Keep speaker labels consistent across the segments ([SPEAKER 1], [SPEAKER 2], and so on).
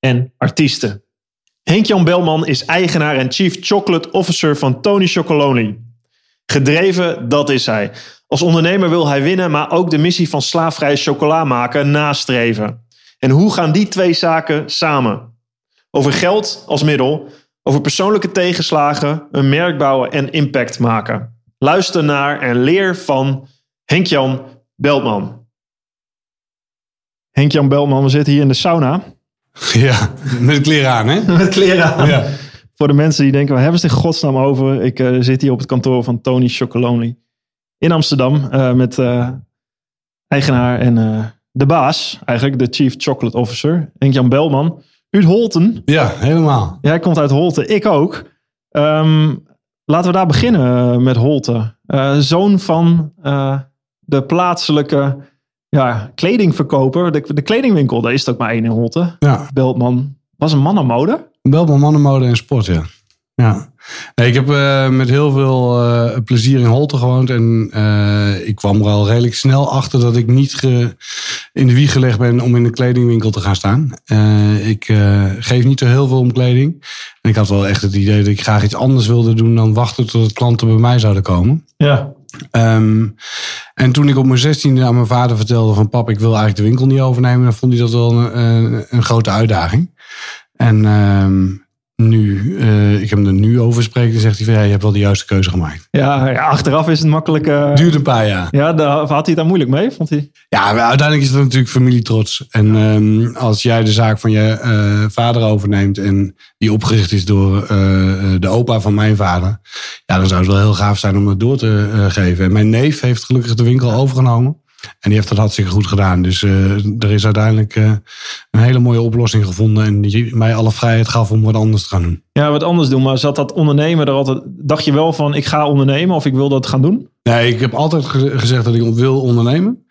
[SPEAKER 1] en artiesten. Henk-Jan Belman is eigenaar en Chief Chocolate Officer van Tony Chocolonely. Gedreven, dat is hij. Als ondernemer wil hij winnen, maar ook de missie van slaafvrije chocola maken nastreven. En hoe gaan die twee zaken samen? Over geld als middel, over persoonlijke tegenslagen, een merk bouwen en impact maken. Luister naar en leer van Henk-Jan Beltman. Henk-Jan Beltman, we zitten hier in de sauna.
[SPEAKER 2] Ja, met kleren aan, hè?
[SPEAKER 1] Met kleren aan.
[SPEAKER 2] Ja.
[SPEAKER 1] Voor de mensen die denken, waar hebben ze het in godsnaam over? Ik eh, zit hier op het kantoor van Tony Chocolonely in Amsterdam eh, met eh, eigenaar en eh, de baas, eigenlijk de Chief Chocolate Officer, Henk-Jan Belman. Uit Holten.
[SPEAKER 2] Ja, helemaal.
[SPEAKER 1] Jij komt uit Holten, ik ook. Ehm, laten we daar beginnen met Holten. Eh, zoon van eh, de plaatselijke ja, kledingverkoper, de, de kledingwinkel, daar is het ook maar één in Holten.
[SPEAKER 2] Ja,
[SPEAKER 1] Beltman was een mannenmode.
[SPEAKER 2] Belman mannenmode en sport, ja. Ja. Nee, ik heb eh, met heel veel eh, plezier in Holte gewoond. En eh, ik kwam er al redelijk snel achter dat ik niet ge- in de wieg gelegd ben om in een kledingwinkel te gaan staan. Ik geef niet zo heel veel om kleding. En ik had wel echt het idee dat ik graag iets anders wilde doen dan wachten tot klanten bij mij zouden komen.
[SPEAKER 1] Ja.
[SPEAKER 2] Ehm, en toen ik op mijn zestiende aan mijn vader vertelde van pap, ik wil eigenlijk de winkel niet overnemen, dan vond hij dat wel een, een, een grote uitdaging. En ehm, nu, eh, ik hem er nu over spreek, dan zegt hij van ja, je hebt wel de juiste keuze gemaakt.
[SPEAKER 1] Ja, ja, achteraf is het makkelijk. eh,
[SPEAKER 2] Duurde een paar jaar.
[SPEAKER 1] Ja, daar had hij het daar moeilijk mee, vond hij.
[SPEAKER 2] Ja, uiteindelijk is het natuurlijk familietrots. En ehm, als jij de zaak van je eh, vader overneemt en die opgericht is door de opa van mijn vader, ja, dan zou het wel heel gaaf zijn om dat door te geven. En mijn neef heeft gelukkig de winkel overgenomen. En die heeft dat hartstikke goed gedaan. Dus eh, er is uiteindelijk eh, een hele mooie oplossing gevonden. En die mij alle vrijheid gaf om wat anders te gaan doen.
[SPEAKER 1] Ja, wat anders doen. Maar zat dat ondernemen er altijd... Dacht je wel van, ik ga ondernemen of ik wil dat gaan doen?
[SPEAKER 2] Nee, ik heb altijd ge- gezegd dat ik wil ondernemen.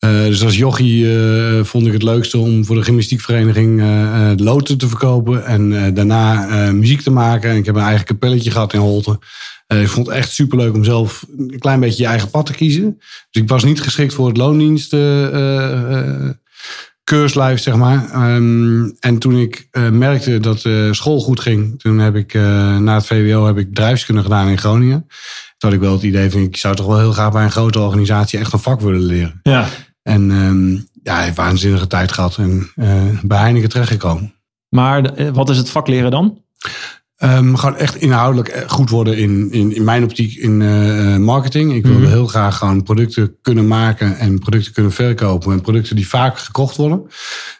[SPEAKER 2] Eh, dus als jochie eh, vond ik het leukste om voor de gymnastiekvereniging eh, loten te verkopen. En daarna muziek te maken. En ik heb een eigen kapelletje gehad in Holten. Ik vond het echt superleuk om zelf een klein beetje je eigen pad te kiezen. Dus ik was niet geschikt voor het loondienst keurslijf, zeg maar. Ehm, en toen ik merkte dat school goed ging, toen heb ik na het VWO heb ik bedrijfskunde gedaan in Groningen. Toen had ik wel het idee van ik zou toch wel heel graag bij een grote organisatie echt een vak willen leren.
[SPEAKER 1] Ja.
[SPEAKER 2] En ehm, ja, hij heeft waanzinnige tijd gehad en eh, bij Heineken terechtgekomen.
[SPEAKER 1] Maar eh, wat is het vak leren dan?
[SPEAKER 2] Ehm, gewoon echt inhoudelijk eh, goed worden in, in, in mijn optiek in marketing. Ik wilde
[SPEAKER 1] Mhm.
[SPEAKER 2] heel graag gewoon producten kunnen maken en producten kunnen verkopen. En producten die vaak gekocht worden.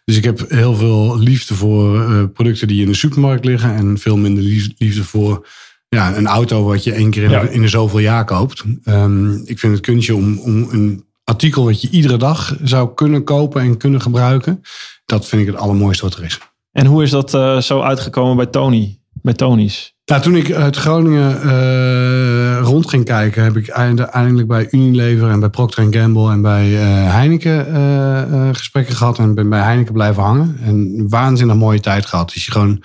[SPEAKER 2] Dus ik heb heel veel liefde voor producten die in de supermarkt liggen. En veel minder lief- liefde voor ja, een auto wat je één keer in,
[SPEAKER 1] Ja.
[SPEAKER 2] in de zoveel jaar koopt. Ehm, ik vind het kunstje om, om een artikel wat je iedere dag zou kunnen kopen en kunnen gebruiken. Dat vind ik het allermooiste wat er is.
[SPEAKER 1] En hoe is dat eh, zo uitgekomen bij Tony? Bij Tony's?
[SPEAKER 2] Nou, toen ik uit Groningen eh, rond ging kijken, heb ik uiteindelijk bij Unilever en bij Procter Gamble en bij eh, Heineken gesprekken gehad. En ben bij Heineken blijven hangen. En een waanzinnig mooie tijd gehad. Dus je gewoon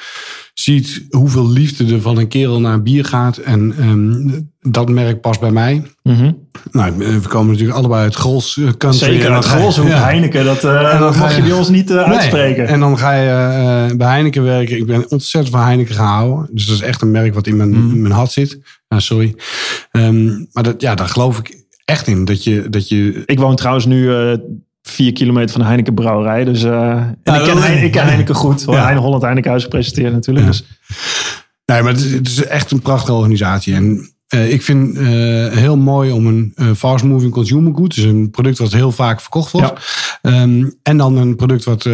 [SPEAKER 2] ziet hoeveel liefde er van een kerel naar een bier gaat. En ehm, dat merk past bij mij.
[SPEAKER 1] Mhm.
[SPEAKER 2] Nou, we komen natuurlijk allebei uit Grols eh, country.
[SPEAKER 1] Zeker, uit Grolshoek,
[SPEAKER 2] ja.
[SPEAKER 1] Heineken. Dat, eh,
[SPEAKER 2] En
[SPEAKER 1] dat mag je bij ons niet eh,
[SPEAKER 2] Nee.
[SPEAKER 1] uitspreken.
[SPEAKER 2] En dan ga je eh, bij Heineken werken. Ik ben ontzettend van Heineken gehouden. Dus dat is echt een merk wat in mijn,
[SPEAKER 1] Mhm.
[SPEAKER 2] in mijn hart zit. Ah, sorry. Ehm, maar dat, ja, daar geloof ik echt in. Dat je, dat je
[SPEAKER 1] Ik woon trouwens nu eh, vier kilometer van de Heineken brouwerij. Dus, eh, en ik, ken
[SPEAKER 2] dat-
[SPEAKER 1] Heine- ik ken Heineken goed.
[SPEAKER 2] Ja.
[SPEAKER 1] Heine Holland Heineken Huis gepresenteerd natuurlijk.
[SPEAKER 2] Ja.
[SPEAKER 1] Dus,
[SPEAKER 2] Nee, maar het is, het is echt een prachtige organisatie. En eh, ik vind eh heel mooi om een eh, fast-moving consumer good, dus een product wat heel vaak verkocht wordt. Ehm, en dan een product wat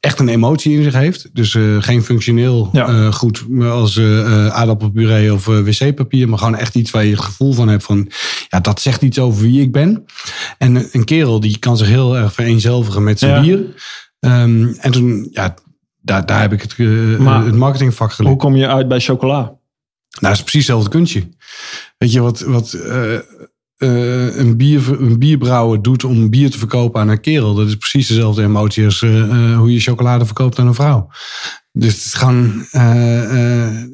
[SPEAKER 2] echt een emotie in zich heeft. Dus geen functioneel
[SPEAKER 1] Ja.
[SPEAKER 2] goed als aardappelpuree of wc-papier, maar gewoon echt iets waar je het gevoel van hebt van, ja, dat zegt iets over wie ik ben. En een kerel die kan zich heel erg vereenzelvigen met zijn
[SPEAKER 1] Ja.
[SPEAKER 2] bier. Ehm, en toen, ja, daar, daar heb ik het, uh,
[SPEAKER 1] Maar-
[SPEAKER 2] het marketingvak geleerd.
[SPEAKER 1] Hoe kom je uit bij chocola?
[SPEAKER 2] Nou, dat is precies hetzelfde kunstje. Weet je wat, wat eh, eh, een, bier, een bierbrouwer doet om bier te verkopen aan een kerel? Dat is precies dezelfde emotie als eh, hoe je chocolade verkoopt aan een vrouw. Dus het is gewoon.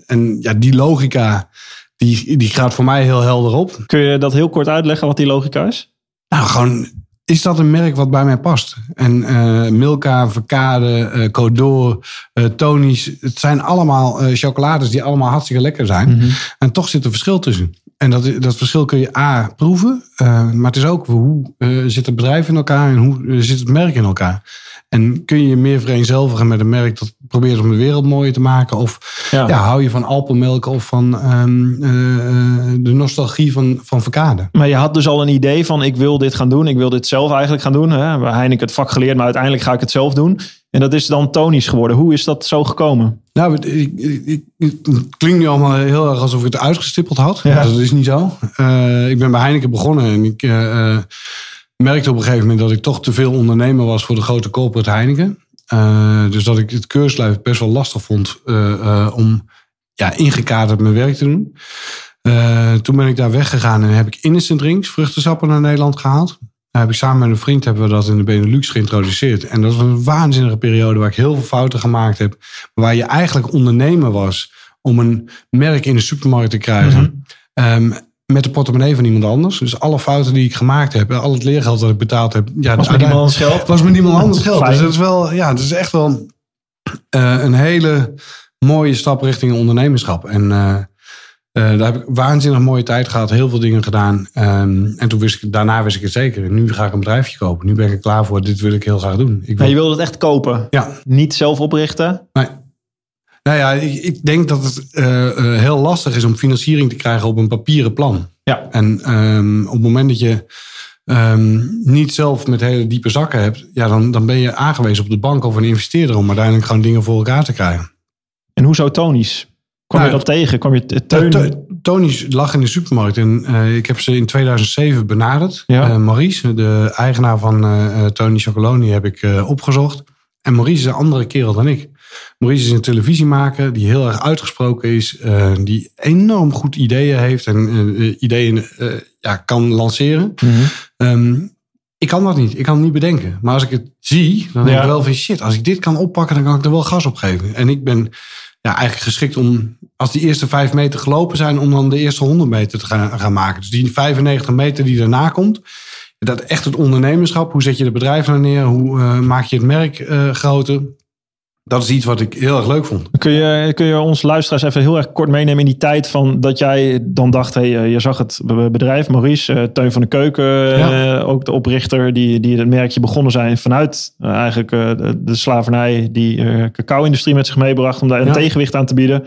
[SPEAKER 2] en ja, die logica, die, die gaat voor mij heel helder op.
[SPEAKER 1] Kun je dat heel kort uitleggen wat die logica is?
[SPEAKER 2] Nou, gewoon. Is dat een merk wat bij mij past? En eh, Milka, Verkade, eh Codor, Tony's. Het zijn allemaal chocolades die allemaal hartstikke lekker zijn. En toch zit er verschil tussen. En dat, dat verschil kun je A, proeven. eh, maar het is ook hoe eh, zit het bedrijf in elkaar en hoe eh, zit het merk in elkaar. En kun je je meer vereenzelvigen met een merk dat probeert om de wereld mooier te maken? Of
[SPEAKER 1] Ja.
[SPEAKER 2] ja. hou je van Alpenmelk of van ehm, eh, eh, de nostalgie van, van Verkade?
[SPEAKER 1] Maar je had dus al een idee van ik wil dit gaan doen. Ik wil dit zelf eigenlijk gaan doen. Hè? Heineken het vak geleerd, maar uiteindelijk ga ik het zelf doen. En dat is dan Tony's geworden. Hoe is dat zo gekomen?
[SPEAKER 2] Nou, het, ik, ik, ik- het klinkt nu allemaal heel erg alsof ik het uitgestippeld had.
[SPEAKER 1] Ja.
[SPEAKER 2] Dat is niet zo. Eh, ik ben bij Heineken begonnen en ik eh, eh, merkte op een gegeven moment dat ik toch te veel ondernemer was voor de grote corporate Heineken. Dus dat ik het keurslijf best wel lastig vond om ja, ingekaderd mijn werk te doen. Toen ben ik daar weggegaan en heb ik instant drinks, vruchtensappen naar Nederland gehaald. Daar heb ik samen met een vriend hebben we dat in de Benelux geïntroduceerd. En dat was een waanzinnige periode waar ik heel veel fouten gemaakt heb. Waar je eigenlijk ondernemer was om een merk in de supermarkt te krijgen. Ehm, met de portemonnee van iemand anders. Dus alle fouten die ik gemaakt heb, al het leergeld dat ik betaald heb. Ja,
[SPEAKER 1] Was met
[SPEAKER 2] uiteindelijk-
[SPEAKER 1] iemand anders geld?
[SPEAKER 2] was met niemand anders geld. Dus dat is wel, ja, dat is echt wel eh, een hele mooie stap richting ondernemerschap. En eh, daar heb ik waanzinnig mooie tijd gehad, heel veel dingen gedaan. Ehm, en toen wist ik, daarna wist ik het zeker. Nu ga ik een bedrijfje kopen. Nu ben ik er klaar voor. Dit wil ik heel graag doen. Ik wil,
[SPEAKER 1] Maar je wilde het echt kopen.
[SPEAKER 2] ja,
[SPEAKER 1] Niet zelf oprichten.
[SPEAKER 2] nee. Nou ja, ik, ik denk dat het eh, eh, heel lastig is om financiering te krijgen op een papieren plan.
[SPEAKER 1] Ja.
[SPEAKER 2] En ehm, op het moment dat je ehm, niet zelf met hele diepe zakken hebt, ja, dan, dan ben je aangewezen op de bank of een investeerder om uiteindelijk gewoon dingen voor elkaar te krijgen.
[SPEAKER 1] En hoe zou Tony's? Kwam
[SPEAKER 2] Nou,
[SPEAKER 1] je dat tegen? Kwam je te-
[SPEAKER 2] Uh,
[SPEAKER 1] Teun?
[SPEAKER 2] To- Tony's lag in de supermarkt en eh, ik heb ze in 2007 benaderd.
[SPEAKER 1] Ja.
[SPEAKER 2] Eh, Maurice, de eigenaar van eh, Tony Chocoloni, heb ik opgezocht. En Maurice is een andere kerel dan ik. Maurice is een televisiemaker die heel erg uitgesproken is. die enorm goed ideeën heeft en ideeën ja, kan lanceren.
[SPEAKER 1] Mhm.
[SPEAKER 2] Ehm, ik kan dat niet. Ik kan het niet bedenken. Maar als ik het zie, dan denk
[SPEAKER 1] Ja.
[SPEAKER 2] ik wel van shit. Als ik dit kan oppakken, dan kan ik er wel gas op geven. En ik ben ja, eigenlijk geschikt om, als die eerste vijf meter gelopen zijn, om dan de eerste 100 meter te gaan, gaan maken. Dus die 95 meter die daarna komt. Dat echt het ondernemerschap. Hoe zet je de bedrijf nou neer? Hoe eh, maak je het merk eh, groter? Dat is iets wat ik heel erg leuk vond.
[SPEAKER 1] Kun je, kun je ons luisteraars even heel erg kort meenemen in die tijd van dat jij dan dacht, hey, eh, je zag het be- bedrijf, Maurice, eh, Teun van de Keuken,
[SPEAKER 2] Ja.
[SPEAKER 1] eh, ook de oprichter, die, die het merkje begonnen zijn vanuit eigenlijk de, de slavernij die cacao-industrie met zich meebracht om daar een
[SPEAKER 2] Ja.
[SPEAKER 1] tegenwicht aan te bieden.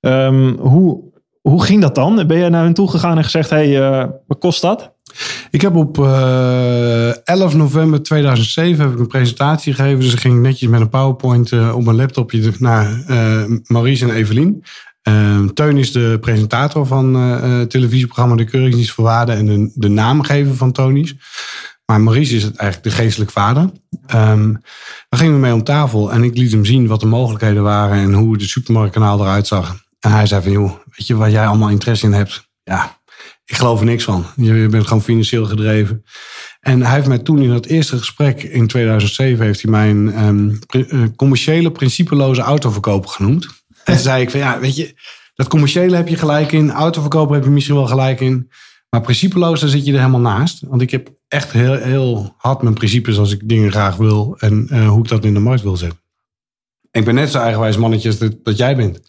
[SPEAKER 1] Ehm, hoe, hoe ging dat dan? Ben je naar hen toe gegaan en gezegd, hey, wat kost dat?
[SPEAKER 2] Ik heb op eh 11 november 2007 heb ik een presentatie gegeven. Dus ik ging netjes met een PowerPoint eh, op mijn laptopje naar eh, Maurice en Evelien. Eh, Teun is de presentator van het televisieprogramma De Keuringsdienst voor Waarde en de, de naamgever van Tony's. Maar Maurice is het eigenlijk de geestelijk vader. Ehm daar gingen we mee om tafel en ik liet hem zien wat de mogelijkheden waren en hoe het supermarktkanaal eruit zag. En hij zei van, joh, weet je waar jij allemaal interesse in hebt? Ja, ik geloof er niks van. Je bent gewoon financieel gedreven. En hij heeft mij toen in dat eerste gesprek in 2007... heeft hij mij een ehm, eh, commerciële, principeloze autoverkoper genoemd. En zei ik van ja, weet je... dat commerciële heb je gelijk in. Autoverkoper heb je misschien wel gelijk in. Maar principeloos, daar zit je er helemaal naast. Want ik heb echt heel, heel hard mijn principes als ik dingen graag wil. En eh, hoe ik dat in de markt wil zetten. Ik ben net zo eigenwijs mannetje als dat, jij bent.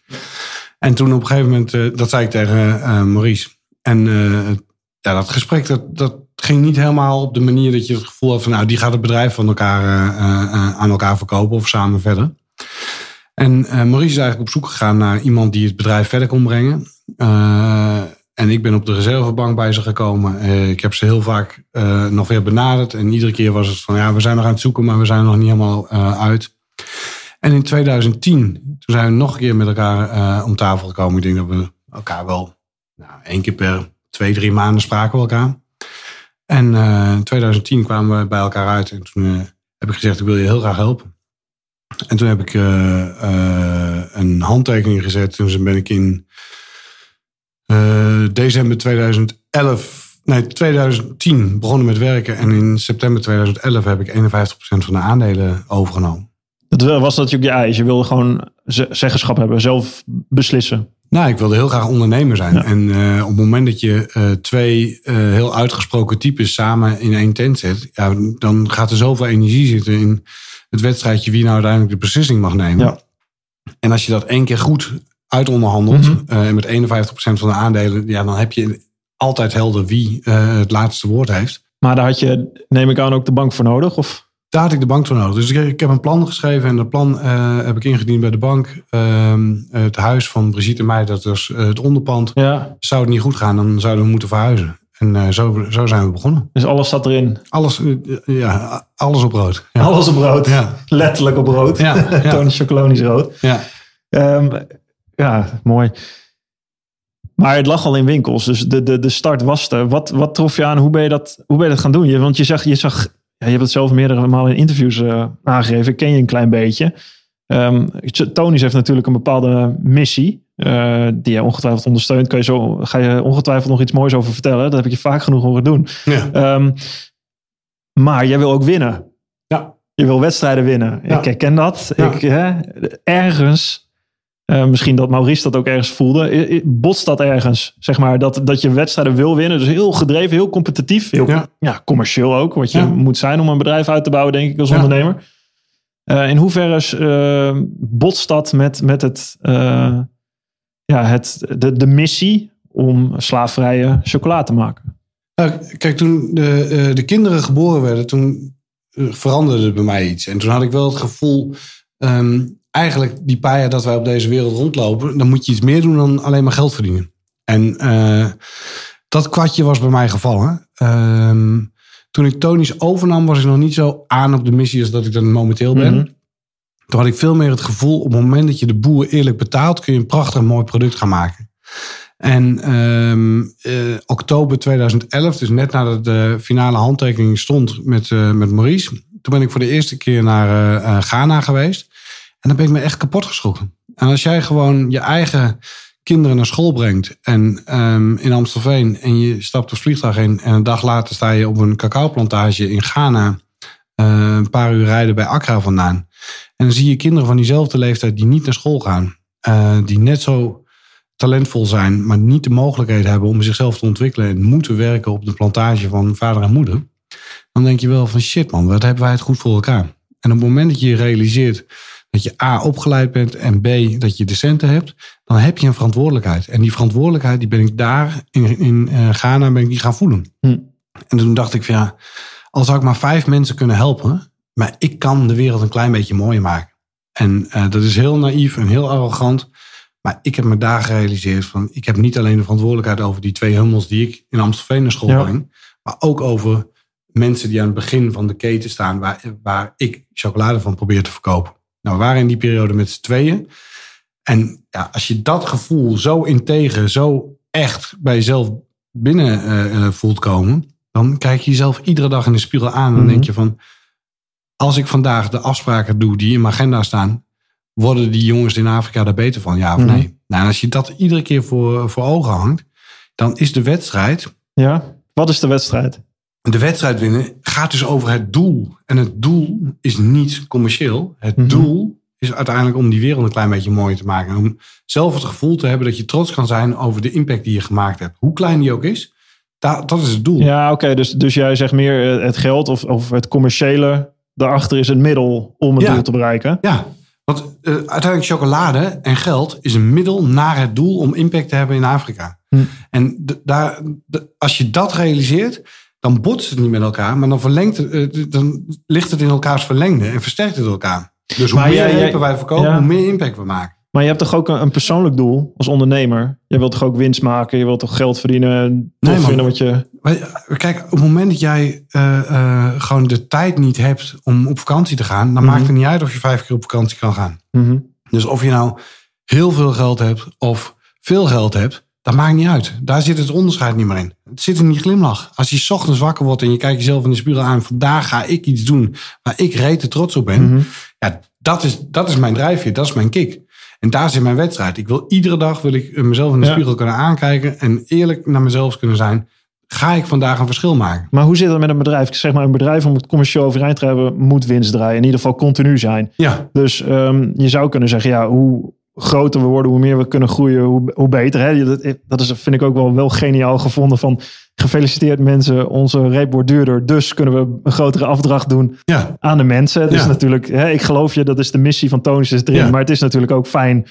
[SPEAKER 2] En toen op een gegeven moment, eh, dat zei ik tegen Maurice. En eh, ja, dat gesprek dat, dat ging niet helemaal op de manier dat je het gevoel had van, nou, die gaat het bedrijf van elkaar, eh, eh, aan elkaar verkopen of samen verder. En Maurice is eigenlijk op zoek gegaan naar iemand die het bedrijf verder kon brengen. En ik ben op de reservebank bij ze gekomen. Ik heb ze heel vaak nog weer benaderd. En iedere keer was het van, ja, we zijn nog aan het zoeken, maar we zijn nog niet helemaal uit. En in 2010, toen zijn we nog een keer met elkaar om tafel gekomen. Ik denk dat we elkaar wel nou, één keer per twee, drie maanden spraken we elkaar. En eh, in 2010 kwamen we bij elkaar uit. En toen eh, heb ik gezegd, ik wil je heel graag helpen. En toen heb ik eh, een handtekening gezet. Toen ben ik in december 2011, nee 2010 begonnen met werken. En in september 2011 heb ik 51% van de aandelen overgenomen.
[SPEAKER 1] Dat was dat je je eis. Je wilde gewoon ze- zeggenschap hebben, zelf beslissen.
[SPEAKER 2] Nou, ik wilde heel graag ondernemer zijn.
[SPEAKER 1] Ja.
[SPEAKER 2] En eh, op het moment dat je eh, twee eh, heel uitgesproken types samen in één tent zet, ja, dan gaat er zoveel energie zitten in het wedstrijdje wie nou uiteindelijk de beslissing mag nemen.
[SPEAKER 1] Ja.
[SPEAKER 2] En als je dat één keer goed uitonderhandelt, en met 51% van de aandelen, ja, dan heb je altijd helder wie het laatste woord heeft.
[SPEAKER 1] Maar daar had je, neem ik aan, ook de bank voor nodig? Of?
[SPEAKER 2] Daar had ik de bank voor nodig. Dus ik, ik heb een plan geschreven en dat plan eh, heb ik ingediend bij de bank. Ehm, het huis van Brigitte Meij, dat was eh, het onderpand.
[SPEAKER 1] Ja,
[SPEAKER 2] Zou het niet goed gaan, dan zouden we moeten verhuizen. En eh, zo, zo zijn we begonnen.
[SPEAKER 1] dus alles zat erin.
[SPEAKER 2] Alles, ja, alles op rood. Ja.
[SPEAKER 1] Alles op rood.
[SPEAKER 2] Ja,
[SPEAKER 1] Letterlijk op rood.
[SPEAKER 2] Ja, ja.
[SPEAKER 1] Tony Chocoloni is rood.
[SPEAKER 2] ja.
[SPEAKER 1] Ehm, ja, mooi. Maar het lag al in winkels, dus de, de, de start was er. Wat, wat trof je aan? Hoe ben je dat, hoe ben je dat gaan doen? Je, want je zag, je zag, ja, je hebt het zelf meerdere malen in interviews eh, aangegeven. Ik ken je een klein beetje. Ehm Tony's heeft natuurlijk een bepaalde missie. eh, die je ongetwijfeld ondersteunt. Kan je zo, ga je ongetwijfeld nog iets moois over vertellen. Dat heb ik je vaak genoeg horen doen.
[SPEAKER 2] ja.
[SPEAKER 1] Ehm, maar jij wil ook winnen.
[SPEAKER 2] Ja.
[SPEAKER 1] Je wil wedstrijden winnen.
[SPEAKER 2] Ja.
[SPEAKER 1] Ik herken dat. Ik, hè, ergens, eh, misschien dat Maurice dat ook ergens voelde, botst dat ergens. Zeg maar, dat, dat je wedstrijden wil winnen. Dus heel gedreven, heel competitief. Heel
[SPEAKER 2] Ja.
[SPEAKER 1] ja. commercieel ook. Wat je
[SPEAKER 2] Ja.
[SPEAKER 1] moet zijn om een bedrijf uit te bouwen, denk ik, als
[SPEAKER 2] Ja.
[SPEAKER 1] ondernemer. Eh, in hoeverre eh, botst dat met, met het, ja, het, de, de missie om slaafvrije chocola te maken?
[SPEAKER 2] Kijk, toen de, de kinderen geboren werden, toen veranderde er bij mij iets. En toen had ik wel het gevoel, ehm, eigenlijk die paar jaar dat wij op deze wereld rondlopen, dan moet je iets meer doen dan alleen maar geld verdienen. En eh, dat kwartje was bij mij gevallen. Ehm, toen ik Tony's overnam, was ik nog niet zo aan op de missie als dat ik dat momenteel ben.
[SPEAKER 1] Mhm.
[SPEAKER 2] Toen had ik veel meer het gevoel, op het moment dat je de boer eerlijk betaalt, kun je een prachtig mooi product gaan maken. En ehm, eh, oktober 2011, dus net nadat de finale handtekening stond met, eh, met Maurice, toen ben ik voor de eerste keer naar eh, Ghana geweest. Dan ben ik me echt kapot geschrokken. En als jij gewoon je eigen kinderen naar school brengt en ehm, in Amstelveen en je stapt het vliegtuig in en een dag later sta je op een cacaoplantage in Ghana, eh, een paar uur rijden bij Accra vandaan. En dan zie je kinderen van diezelfde leeftijd die niet naar school gaan, eh, die net zo talentvol zijn, maar niet de mogelijkheden hebben om zichzelf te ontwikkelen en moeten werken op de plantage van vader en moeder. Dan denk je wel van shit man, wat hebben wij het goed voor elkaar. En op het moment dat je realiseert dat je A opgeleid bent en B dat je de centen hebt, dan heb je een verantwoordelijkheid. En die verantwoordelijkheid die ben ik daar in, in eh, Ghana ben ik die gaan voelen.
[SPEAKER 1] Hm.
[SPEAKER 2] En toen dacht ik van ja, al zou ik maar vijf mensen kunnen helpen, maar ik kan de wereld een klein beetje mooier maken. En eh, dat is heel naïef en heel arrogant. Maar ik heb me daar gerealiseerd van, ik heb niet alleen de verantwoordelijkheid over die twee hummels die ik in Amstelveen naar school
[SPEAKER 1] Ja.
[SPEAKER 2] breng, maar ook over mensen die aan het begin van de keten staan, waar, waar ik chocolade van probeer te verkopen. Nou, we waren in die periode met z'n tweeën. En ja, als je dat gevoel zo integer, zo echt bij jezelf binnen eh, eh, voelt komen, dan kijk je jezelf iedere dag in de spiegel aan en dan
[SPEAKER 1] Mhm.
[SPEAKER 2] denk je van, als ik vandaag de afspraken doe die in mijn agenda staan, worden die jongens in Afrika daar beter van, ja of
[SPEAKER 1] Mhm.
[SPEAKER 2] nee? Nou, en als je dat iedere keer voor, voor ogen hangt, dan is de wedstrijd,
[SPEAKER 1] Ja, wat is de wedstrijd?
[SPEAKER 2] De wedstrijd winnen, gaat dus over het doel. En het doel is niet commercieel. Het
[SPEAKER 1] Mhm.
[SPEAKER 2] doel is uiteindelijk om die wereld een klein beetje mooier te maken. En om zelf het gevoel te hebben dat je trots kan zijn over de impact die je gemaakt hebt. Hoe klein die ook is, da- dat is het doel.
[SPEAKER 1] Ja, oké. dus, dus jij zegt meer eh, het geld of, of het commerciële. Daarachter is het middel om het
[SPEAKER 2] Ja.
[SPEAKER 1] doel te bereiken.
[SPEAKER 2] Ja, want eh, uiteindelijk chocolade en geld is een middel naar het doel om impact te hebben in Afrika.
[SPEAKER 1] Hm.
[SPEAKER 2] En daar, als je dat realiseert, dan botst het niet met elkaar, maar dan, verlengt het, eh, dan ligt het in elkaars verlengde en versterkt het elkaar. Dus hoe
[SPEAKER 1] Maar
[SPEAKER 2] meer
[SPEAKER 1] jij-
[SPEAKER 2] wij verkopen,
[SPEAKER 1] ja.
[SPEAKER 2] hoe meer impact we maken.
[SPEAKER 1] Maar je hebt toch ook een, een persoonlijk doel als ondernemer? Je wilt toch ook winst maken? Je wilt toch geld verdienen?
[SPEAKER 2] Nee, man.
[SPEAKER 1] wat je...
[SPEAKER 2] Maar, eh, Kijk, op het moment dat jij eh, gewoon de tijd niet hebt om op vakantie te gaan, dan
[SPEAKER 1] Mhm.
[SPEAKER 2] maakt het niet uit of je vijf keer op vakantie kan gaan.
[SPEAKER 1] Mhm.
[SPEAKER 2] Dus of je nou heel veel geld hebt of veel geld hebt, dat maakt niet uit. Daar zit het onderscheid niet meer in. Het zit in die glimlach. Als je ochtends wakker wordt en je kijkt jezelf in de spiegel aan, vandaag ga ik iets doen waar ik rete trots op ben.
[SPEAKER 1] Mhm.
[SPEAKER 2] Ja, dat is, dat is mijn drijfveer, dat is mijn kick. En daar zit mijn wedstrijd. Ik wil iedere dag wil ik mezelf in de
[SPEAKER 1] Ja.
[SPEAKER 2] spiegel kunnen aankijken en eerlijk naar mezelf kunnen zijn. Ga ik vandaag een verschil maken?
[SPEAKER 1] Maar hoe zit het met een bedrijf? Zeg maar, een bedrijf om het commercieel overeind te hebben, moet winst draaien. In ieder geval continu zijn.
[SPEAKER 2] Ja,
[SPEAKER 1] Dus ehm, je zou kunnen zeggen, ja, hoe groter we worden, hoe meer we kunnen groeien, hoe, hoe beter. Hè? Dat, dat is, vind ik ook wel, wel geniaal gevonden van gefeliciteerd mensen, onze reep wordt duurder. Dus kunnen we een grotere afdracht doen
[SPEAKER 2] ja,
[SPEAKER 1] aan de mensen. Het is natuurlijk, hè, ik geloof je, dat is de missie van Tonis is erin.
[SPEAKER 2] Ja.
[SPEAKER 1] Maar het is natuurlijk ook fijn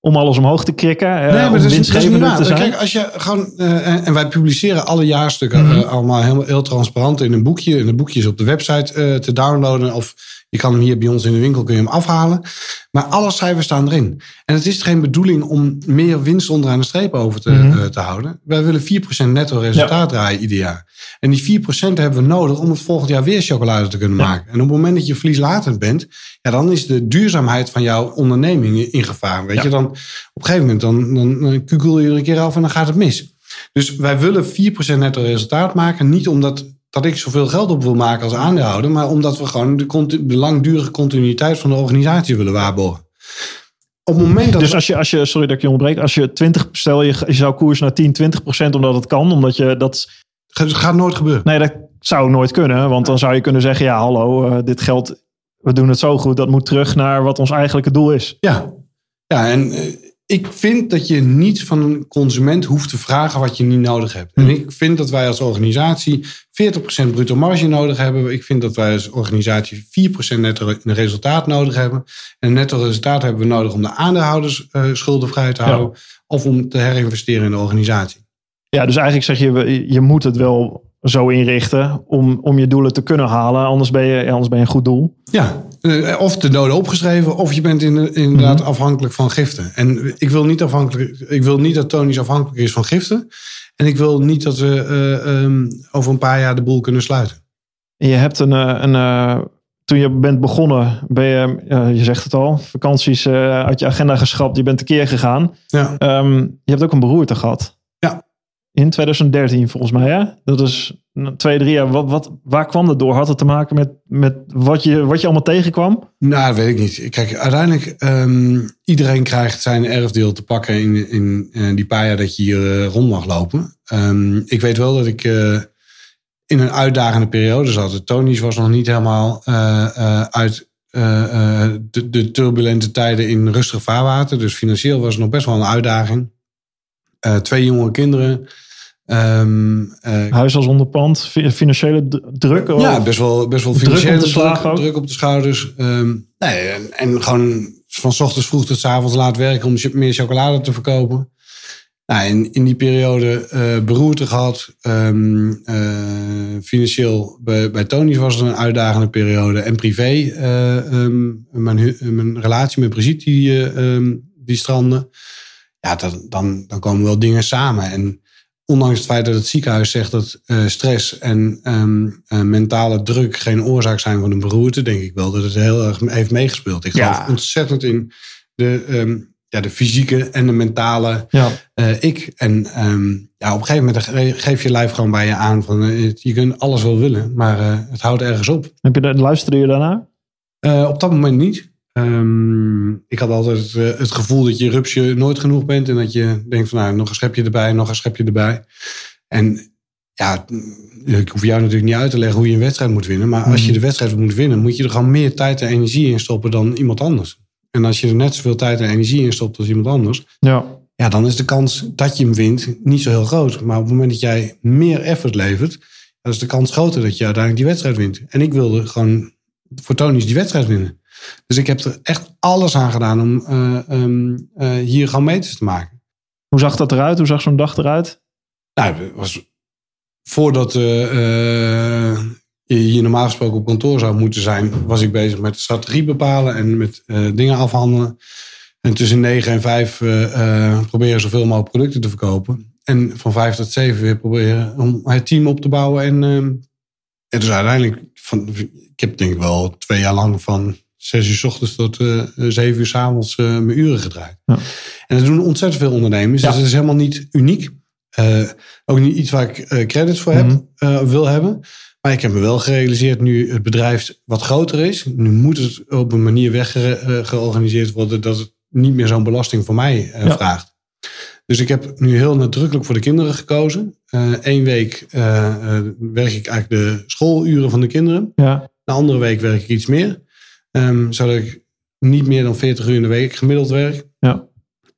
[SPEAKER 1] om alles omhoog te krikken.
[SPEAKER 2] Nee, maar dat is, dat is niet
[SPEAKER 1] winstgevender
[SPEAKER 2] waar.
[SPEAKER 1] te zijn.
[SPEAKER 2] Kijk, als je gewoon, eh, en, wij publiceren alle jaarstukken
[SPEAKER 1] Mhm.
[SPEAKER 2] eh, allemaal heel, heel transparant in een boekje. En het boekje is op de website eh, te downloaden. Of je kan hem hier bij ons in de winkel kun je hem afhalen. Maar alle cijfers staan erin. En het is geen bedoeling om meer winst onderaan de streep over te,
[SPEAKER 1] Mhm.
[SPEAKER 2] eh, te houden. Wij willen 4% netto resultaat draaien ieder jaar. En die 4% hebben we nodig om het volgend jaar weer chocolade te kunnen
[SPEAKER 1] Ja.
[SPEAKER 2] maken. En op het moment dat je verlieslatend bent, ja, dan is de duurzaamheid van jouw onderneming in gevaar. Weet
[SPEAKER 1] Ja.
[SPEAKER 2] je, dan op een gegeven moment dan, dan, dan kukkel je er een keer af en dan gaat het mis. Dus wij willen 4% netto resultaat maken. Niet omdat dat ik zoveel geld op wil maken als aandeelhouder, maar omdat we gewoon de, langdurige continuïteit van de organisatie willen waarborgen. Op het moment dat
[SPEAKER 1] Dus als je, als je, sorry dat ik je onderbreek, als je 20, stel je, je zou koers naar 10, 20 procent, omdat het kan, omdat je dat,
[SPEAKER 2] Het gaat nooit gebeuren.
[SPEAKER 1] nee, dat zou nooit kunnen, want dan zou je kunnen zeggen, ja, hallo, eh, dit geld, we doen het zo goed, dat moet terug naar wat ons eigenlijke doel is.
[SPEAKER 2] Ja, ja en eh, ik vind dat je niet van een consument hoeft te vragen wat je niet nodig hebt. En ik vind dat wij als organisatie 40% bruto marge nodig hebben. Ik vind dat wij als organisatie 4% netto resultaat nodig hebben. En netto resultaat hebben we nodig om de aandeelhouders eh, schuldenvrij te
[SPEAKER 1] Ja.
[SPEAKER 2] houden. Of om te herinvesteren in de organisatie.
[SPEAKER 1] Ja, dus eigenlijk zeg je, je moet het wel zo inrichten om, om je doelen te kunnen halen, anders ben je, anders ben je een goed doel.
[SPEAKER 2] Ja, eh, of de doden opgeschreven, of je bent in, inderdaad afhankelijk van giften. En ik wil niet, afhankelijk, ik wil niet dat Tony's afhankelijk is van giften. En ik wil niet dat we eh, ehm, over een paar jaar de boel kunnen sluiten.
[SPEAKER 1] En je hebt een, eh, een toen je bent begonnen, ben je, je zegt het al, vakanties uit je agenda geschrapt, je bent een keer gegaan.
[SPEAKER 2] Ja,
[SPEAKER 1] Ehm, je hebt ook een beroerte gehad. In 2013 volgens mij, hè? Dat is twee, drie jaar. Wat, wat, waar kwam dat door? Had het te maken met, met wat, je, wat je allemaal tegenkwam?
[SPEAKER 2] nou, dat weet ik niet. Kijk, uiteindelijk, ehm iedereen krijgt zijn erfdeel te pakken in, in eh, die paar jaar dat je hier eh, rond mag lopen. Ehm, ik weet wel dat ik eh, in een uitdagende periode zat. Tony's was nog niet helemaal uit de, de turbulente tijden in rustig vaarwater. Dus financieel was het nog best wel een uitdaging. Eh, twee jonge kinderen. Ehm, eh,
[SPEAKER 1] Huis als onderpand, fi- financiële druk? of-
[SPEAKER 2] ja, best wel, best wel
[SPEAKER 1] Druk op de
[SPEAKER 2] financiële druk, op de schouders. Ehm, nee, en, en gewoon van ochtends vroeg tot 's avonds laat werken om meer chocolade te verkopen. Nou, in, in die periode eh beroerte gehad. Ehm, eh, financieel bij, bij Tony's was het een uitdagende periode. En privé, eh, mijn, mijn relatie met Brigitte die, eh, die strandde. Ja, dan, dan, dan komen wel dingen samen. En ondanks het feit dat het ziekenhuis zegt dat eh, stress en ehm, eh, mentale druk geen oorzaak zijn van een beroerte, denk ik wel dat het heel erg heeft meegespeeld. Ik
[SPEAKER 1] Ja.
[SPEAKER 2] geloof ontzettend in de, ehm, ja, de fysieke en de mentale
[SPEAKER 1] Ja.
[SPEAKER 2] eh, ik. En ehm, ja, op een gegeven moment ge- geef je lijf gewoon bij je aan van je kunt alles wel willen, maar het houdt ergens op.
[SPEAKER 1] Heb je, luisterde je daarna?
[SPEAKER 2] Op dat moment niet. Ehm, ik had altijd het, eh, het gevoel dat je rupsje nooit genoeg bent. En dat je denkt van nou, nog een schepje erbij, nog een schepje erbij. En ja, ik hoef jou natuurlijk niet uit te leggen hoe je een wedstrijd moet winnen. Maar als je
[SPEAKER 1] Mhm.
[SPEAKER 2] de wedstrijd moet winnen, moet je er gewoon meer tijd en energie in stoppen dan iemand anders. En als je er net zoveel tijd en energie in stopt als iemand anders.
[SPEAKER 1] Ja.
[SPEAKER 2] Ja, dan is de kans dat je hem wint niet zo heel groot. Maar op het moment dat jij meer effort levert, dan is de kans groter dat je uiteindelijk die wedstrijd wint. En ik wilde gewoon voor Tony's die wedstrijd winnen. Dus ik heb er echt alles aan gedaan om eh, ehm, eh, hier gewoon meters te maken.
[SPEAKER 1] Hoe zag dat eruit? Hoe zag zo'n dag eruit?
[SPEAKER 2] Nou, het was voordat eh, je hier normaal gesproken op kantoor zou moeten zijn, was ik bezig met de strategie bepalen en met dingen afhandelen. En tussen 9 en 5 eh, eh, proberen zoveel mogelijk producten te verkopen. En van 5 tot 7 weer proberen om het team op te bouwen. En, ehm, en dus uiteindelijk, van, ik heb denk ik wel twee jaar lang van 6 uur s ochtends tot eh 7 uur s avonds eh, mijn uren gedraaid.
[SPEAKER 1] Ja.
[SPEAKER 2] En dat doen ontzettend veel ondernemers.
[SPEAKER 1] Ja.
[SPEAKER 2] Dus dat is helemaal niet uniek. Eh, ook niet iets waar ik credits voor heb,
[SPEAKER 1] Mhm.
[SPEAKER 2] wil hebben. Maar ik heb me wel gerealiseerd, nu het bedrijf wat groter is, nu moet het op een manier weggeorganiseerd worden dat het niet meer zo'n belasting voor mij
[SPEAKER 1] Ja.
[SPEAKER 2] vraagt. Dus ik heb nu heel nadrukkelijk voor de kinderen gekozen. Eén week werk ik eigenlijk de schooluren van de kinderen.
[SPEAKER 1] Ja.
[SPEAKER 2] De andere week werk ik iets meer. Ehm, zodat ik niet meer dan 40 uur in de week gemiddeld werk.
[SPEAKER 1] Ja.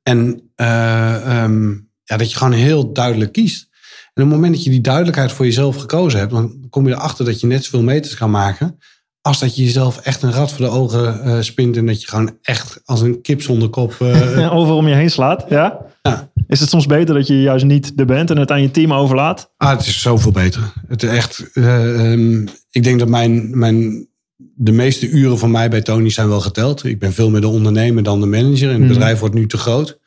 [SPEAKER 2] En eh, ehm, ja, dat je gewoon heel duidelijk kiest. En op het moment dat je die duidelijkheid voor jezelf gekozen hebt, dan kom je erachter dat je net zoveel meters kan maken. Als dat je jezelf echt een rat voor de ogen eh, spint. En dat je gewoon echt als een kip zonder kop. eh,
[SPEAKER 1] Over om je heen slaat. Ja?
[SPEAKER 2] Ja.
[SPEAKER 1] Is het soms beter dat je juist niet er bent en het aan je team overlaat?
[SPEAKER 2] Ah, het is zoveel beter. Het is echt, eh, ehm, ik denk dat mijn, mijn, de meeste uren van mij bij Tony zijn wel geteld. Ik ben veel meer de ondernemer dan de manager. En het
[SPEAKER 1] Mhm.
[SPEAKER 2] bedrijf wordt nu te groot.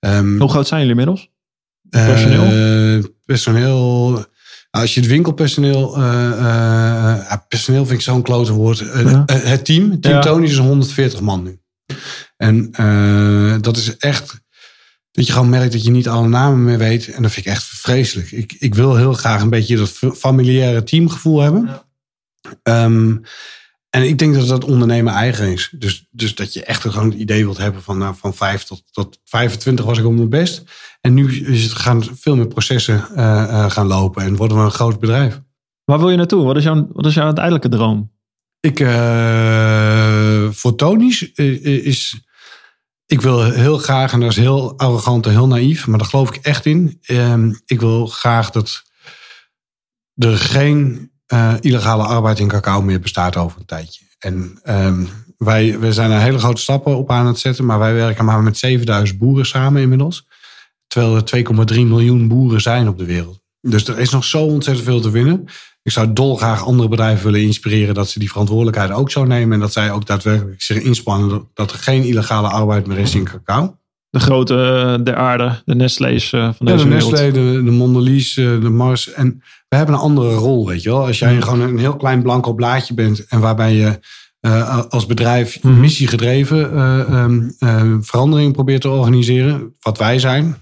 [SPEAKER 2] Ehm,
[SPEAKER 1] Hoe groot zijn jullie inmiddels?
[SPEAKER 2] eh,
[SPEAKER 1] personeel?
[SPEAKER 2] personeel. nou, Als je het winkelpersoneel. eh, eh, personeel vind ik zo'n klote woord.
[SPEAKER 1] Ja.
[SPEAKER 2] het team. Team
[SPEAKER 1] Ja.
[SPEAKER 2] Tony is 140 man nu. En dat is echt. Dat je gewoon merkt dat je niet alle namen meer weet. En dat vind ik echt vreselijk. Ik, ik wil heel graag een beetje dat fa- familiaire teamgevoel hebben. Ehm, en ik denk dat dat ondernemen eigen is. Dus, dus dat je echt gewoon het idee wilt hebben van, nou, van 5 tot, tot 25 was ik op mijn best. En nu is het gaan veel meer processen eh, eh, gaan lopen en worden we een groot bedrijf.
[SPEAKER 1] Waar wil je naartoe? Wat is jouw, wat is jouw uiteindelijke droom?
[SPEAKER 2] Ik, eh, voor Tony's eh, is. Ik wil heel graag, en dat is heel arrogant en heel naïef, maar daar geloof ik echt in. Ehm, ik wil graag dat er geen eh, illegale arbeid in cacao meer bestaat over een tijdje. En ehm, wij, wij zijn er hele grote stappen op aan het zetten, maar wij werken maar met 7000 boeren samen inmiddels. Terwijl er 2,3 miljoen boeren zijn op de wereld. Dus er is nog zo ontzettend veel te winnen. Ik zou dolgraag andere bedrijven willen inspireren dat ze die verantwoordelijkheid ook zo nemen. En dat zij ook daadwerkelijk zich inspannen dat er geen illegale arbeid meer is in cacao.
[SPEAKER 1] De grote eh, der aarde, de Nestle's eh, van
[SPEAKER 2] Ja,
[SPEAKER 1] deze
[SPEAKER 2] de
[SPEAKER 1] wereld.
[SPEAKER 2] Nestlé, de, de Mondelez, eh, de Mars. En we hebben een andere rol, weet je wel. Als jij gewoon een heel klein blanco blaadje bent en waarbij je als bedrijf
[SPEAKER 1] Mhm.
[SPEAKER 2] missiegedreven eh, ehm, eh, verandering probeert te organiseren, wat wij zijn.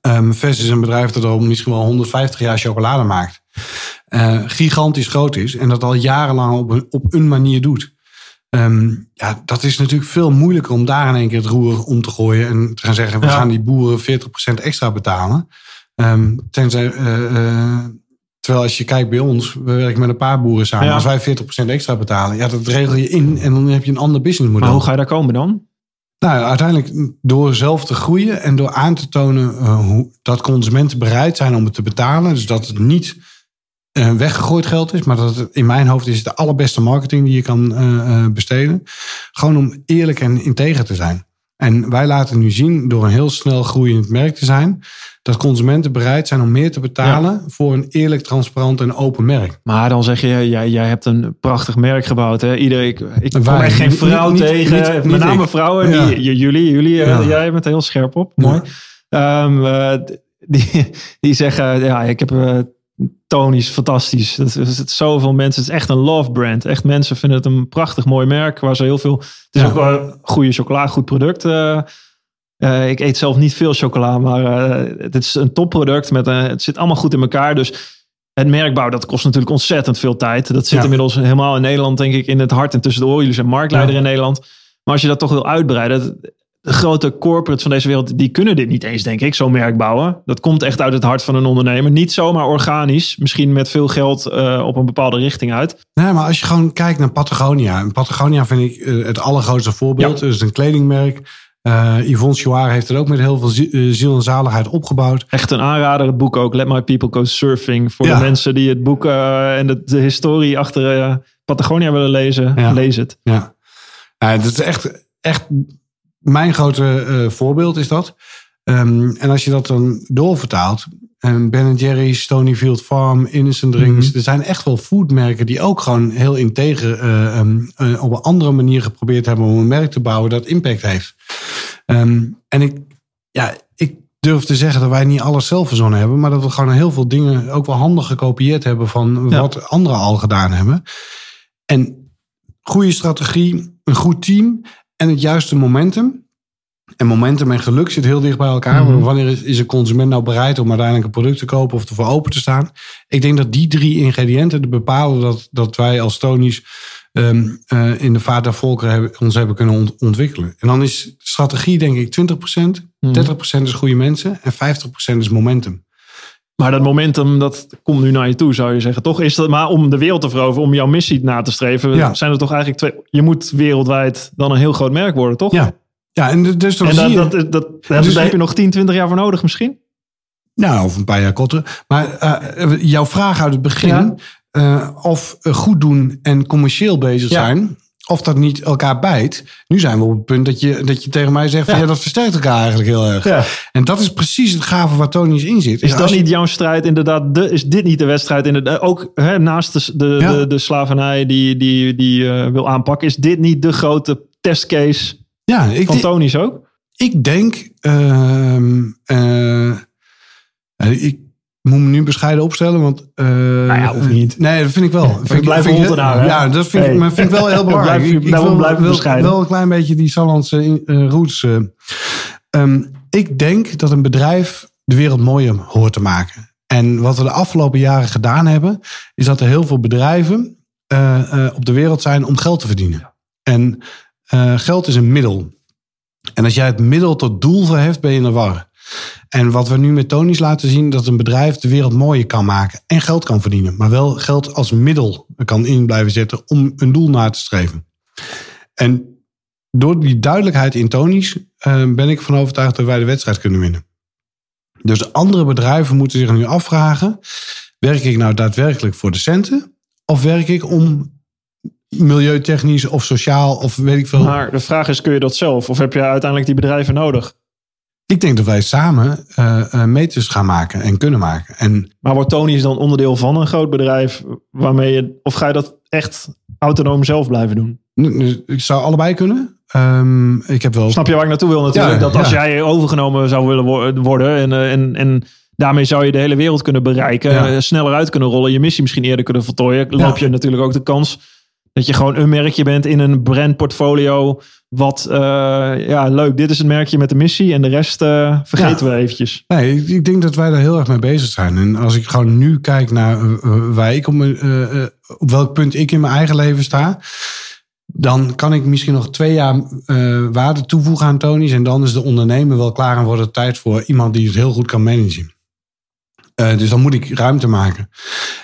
[SPEAKER 2] Ehm Vest is een bedrijf dat al misschien wel 150 jaar chocolade maakt. Gigantisch groot is en dat al jarenlang op een, op een manier doet. Ehm, ja, dat is natuurlijk veel moeilijker om daar in één keer het roer om te gooien en te gaan zeggen: we
[SPEAKER 1] Ja.
[SPEAKER 2] gaan die boeren 40% extra betalen. Ehm, tenzij, eh, eh, terwijl als je kijkt bij ons, we werken met een paar boeren samen.
[SPEAKER 1] Ja.
[SPEAKER 2] Als wij 40% extra betalen, ja, dat regel je in en dan heb je een ander businessmodel.
[SPEAKER 1] Maar hoe ga je daar komen dan?
[SPEAKER 2] Nou, uiteindelijk door zelf te groeien en door aan te tonen eh, hoe, dat consumenten bereid zijn om het te betalen. Dus dat het niet weggegooid geld is, maar dat het in mijn hoofd is het de allerbeste marketing die je kan eh, eh, besteden. Gewoon om eerlijk en integer te zijn. En wij laten nu zien, door een heel snel groeiend merk te zijn, dat consumenten bereid zijn om meer te betalen voor een eerlijk, transparant en open merk.
[SPEAKER 1] Maar dan zeg je, jij, jij hebt een prachtig merk gebouwd. Hè? Ieder, ik ik kom echt geen vrouw
[SPEAKER 2] niet-
[SPEAKER 1] tegen.
[SPEAKER 2] niet-
[SPEAKER 1] met name vrouwen.
[SPEAKER 2] Ja.
[SPEAKER 1] Die, jullie, jullie eh,
[SPEAKER 2] Ja.
[SPEAKER 1] jij bent er heel scherp op. Mooi. Ehm, eh, die, die zeggen, ja, ik heb eh Tony's fantastisch. Dat is, zitten zoveel mensen. Het is echt een love brand. Echt mensen vinden het een prachtig mooi merk. Waar ze heel veel. Het is
[SPEAKER 2] Ja.
[SPEAKER 1] ook wel goede chocola, goed product. eh. Eh, ik eet zelf niet veel chocola, maar eh, het is een topproduct. Met het zit allemaal goed in elkaar. Dus het merkbouw, dat kost natuurlijk ontzettend veel tijd. Dat zit
[SPEAKER 2] Ja.
[SPEAKER 1] inmiddels helemaal in Nederland, denk ik, in het hart en tussen de oren. Jullie zijn marktleider
[SPEAKER 2] Ja.
[SPEAKER 1] in Nederland. Maar als je dat toch wil uitbreiden, de grote corporates van deze wereld, die kunnen dit niet eens, denk ik, zo'n merk bouwen. Dat komt echt uit het hart van een ondernemer. Niet zomaar organisch, misschien met veel geld eh, op een bepaalde richting uit.
[SPEAKER 2] Nee, maar als je gewoon kijkt naar Patagonia. En Patagonia vind ik eh, het allergrootste voorbeeld.
[SPEAKER 1] Ja.
[SPEAKER 2] Het is een kledingmerk. Eh Yvonne Chouard heeft het ook met heel veel zie- ziel en zaligheid opgebouwd.
[SPEAKER 1] Echt een aanrader, het boek ook. Let My People Go Surfing. Voor
[SPEAKER 2] Ja.
[SPEAKER 1] de mensen die het boek en de, de historie achter Patagonia willen lezen,
[SPEAKER 2] Ja.
[SPEAKER 1] lees het.
[SPEAKER 2] Ja, ja dat is echt, echt mijn grote eh, voorbeeld is dat. Ehm, en als je dat dan doorvertaalt. En Ben Jerry's, Stonyfield Farm, Innocent Drinks.
[SPEAKER 1] Mhm.
[SPEAKER 2] Er zijn echt wel foodmerken die ook gewoon heel integer eh, ehm, eh, op een andere manier geprobeerd hebben om een merk te bouwen dat impact heeft. Ehm, en ik, ja, ik durf te zeggen dat wij niet alles zelf verzonnen hebben, maar dat we gewoon heel veel dingen ook wel handig gekopieerd hebben van
[SPEAKER 1] Ja.
[SPEAKER 2] wat anderen al gedaan hebben. En goede strategie, een goed team en het juiste momentum. En momentum en geluk zit heel dicht bij elkaar.
[SPEAKER 1] Mhm.
[SPEAKER 2] Wanneer is, een consument nou bereid om uiteindelijk een product te kopen of ervoor open te staan? Ik denk dat die drie ingrediënten bepalen dat, dat wij als Tony's ehm, eh, in de vaart der volkeren hebben, ons hebben kunnen ont- ontwikkelen. En dan is strategie denk ik 20%,
[SPEAKER 1] Mhm.
[SPEAKER 2] 30% is goede mensen en 50% is momentum.
[SPEAKER 1] Maar dat momentum, dat komt nu naar je toe, zou je zeggen. Toch is dat maar om de wereld te veroveren, om jouw missie na te streven,
[SPEAKER 2] Ja.
[SPEAKER 1] zijn er toch eigenlijk twee. Je moet wereldwijd dan een heel groot merk worden, toch?
[SPEAKER 2] Ja, ja en dus dan
[SPEAKER 1] En
[SPEAKER 2] zie
[SPEAKER 1] dat,
[SPEAKER 2] je...
[SPEAKER 1] dat, dat, dat, daar
[SPEAKER 2] Dus-
[SPEAKER 1] heb je nog 10, 20 jaar voor nodig misschien?
[SPEAKER 2] Nou, of een paar jaar korter. Maar eh, jouw vraag uit het begin,
[SPEAKER 1] Ja.
[SPEAKER 2] eh, of eh, goed doen en commercieel bezig
[SPEAKER 1] Ja.
[SPEAKER 2] zijn, of dat niet elkaar bijt. Nu zijn we op het punt dat je, dat je tegen mij zegt, van,
[SPEAKER 1] Ja.
[SPEAKER 2] ja, dat versterkt elkaar eigenlijk heel erg.
[SPEAKER 1] Ja.
[SPEAKER 2] En dat is precies het gave waar Tony's in zit.
[SPEAKER 1] Is dat
[SPEAKER 2] je-
[SPEAKER 1] niet jouw strijd inderdaad? De, is dit niet de wedstrijd inderdaad? Ook hè, naast de, de,
[SPEAKER 2] Ja.
[SPEAKER 1] de, de slavernij die, die, die eh, wil aanpakken, is dit niet de grote testcase
[SPEAKER 2] Ja, ik,
[SPEAKER 1] van Tony's ook?
[SPEAKER 2] ik denk, eh, eh, ik moet me nu bescheiden opstellen, want... eh,
[SPEAKER 1] Nou ja, hoeft niet.
[SPEAKER 2] Nee, dat vind ik wel. Vind,
[SPEAKER 1] blijf
[SPEAKER 2] vind ik
[SPEAKER 1] houden, hè?
[SPEAKER 2] Ja, dat vind, ik, maar vind ik wel heel belangrijk.
[SPEAKER 1] Blijf
[SPEAKER 2] Ik-
[SPEAKER 1] daarom
[SPEAKER 2] wil-
[SPEAKER 1] blijf bescheiden.
[SPEAKER 2] Wel een klein beetje die Sallandse eh, roots. eh. Ehm, ik denk dat een bedrijf de wereld mooier hoort te maken. En wat we de afgelopen jaren gedaan hebben, is dat er heel veel bedrijven eh, eh, op de wereld zijn om geld te verdienen. En eh, geld is een middel. En als jij het middel tot doel verheft, ben je in de war. En wat we nu met Tony's laten zien, dat een bedrijf de wereld mooier kan maken en geld kan verdienen. Maar wel geld als middel kan in blijven zetten om een doel na te streven. En door die duidelijkheid in Tony's eh, ben ik van overtuigd dat wij de wedstrijd kunnen winnen. Dus andere bedrijven moeten zich nu afvragen: werk ik nou daadwerkelijk voor de centen? Of werk ik om milieutechnisch of sociaal of weet ik veel.
[SPEAKER 1] Maar de vraag is, kun je dat zelf? Of heb je uiteindelijk die bedrijven nodig?
[SPEAKER 2] Ik denk dat wij samen eh, eh, meters gaan maken en kunnen maken. En
[SPEAKER 1] Maar wordt Tony's dan onderdeel van een groot bedrijf? Waarmee je, of ga je dat echt autonoom zelf blijven doen?
[SPEAKER 2] ik zou allebei kunnen. Ehm, ik heb wel.
[SPEAKER 1] Snap je waar ik naartoe wil natuurlijk?
[SPEAKER 2] Ja,
[SPEAKER 1] dat als
[SPEAKER 2] ja.
[SPEAKER 1] jij overgenomen zou willen wo- worden en, eh, en, en daarmee zou je de hele wereld kunnen bereiken,
[SPEAKER 2] Ja.
[SPEAKER 1] eh, sneller uit kunnen rollen, je missie misschien eerder kunnen voltooien, loop je natuurlijk ook de kans dat je gewoon een merkje bent in een brandportfolio. Wat, eh, ja, leuk, dit is het merkje met de missie en de rest eh, vergeten we eventjes.
[SPEAKER 2] Nee, ik, ik denk dat wij daar heel erg mee bezig zijn. En als ik gewoon nu kijk naar eh, waar ik op, welk punt ik in mijn eigen leven sta. Dan kan ik misschien nog twee jaar waarde toevoegen aan Tony's. En dan is de ondernemer wel klaar en wordt het tijd voor iemand die het heel goed kan managen. Dus dan moet ik ruimte maken.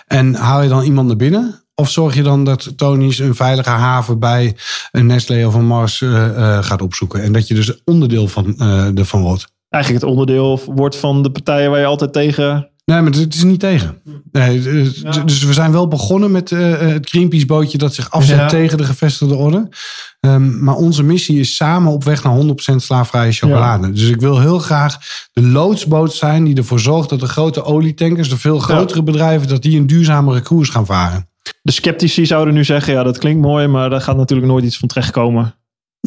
[SPEAKER 2] En haal je dan iemand naar binnen? Of zorg je dan dat Tony's een veilige haven bij een Nestlé of een Mars eh, eh, gaat opzoeken? En dat je dus onderdeel van, eh, ervan wordt.
[SPEAKER 1] Eigenlijk het onderdeel wordt van de partijen waar je altijd tegen...
[SPEAKER 2] Nee, maar het is niet tegen. Nee, dus- Dus we zijn wel begonnen met het Greenpeace-bootje dat zich afzet
[SPEAKER 1] Ja.
[SPEAKER 2] tegen de gevestigde orde. Ehm, maar onze missie is samen op weg naar 100% slaafvrije chocolade. Dus ik wil heel graag de loodsboot zijn die ervoor zorgt dat de grote olietankers, de veel grotere bedrijven, dat die een duurzamere koers gaan varen.
[SPEAKER 1] De sceptici zouden nu zeggen, ja dat klinkt mooi, maar daar gaat natuurlijk nooit iets van terechtkomen.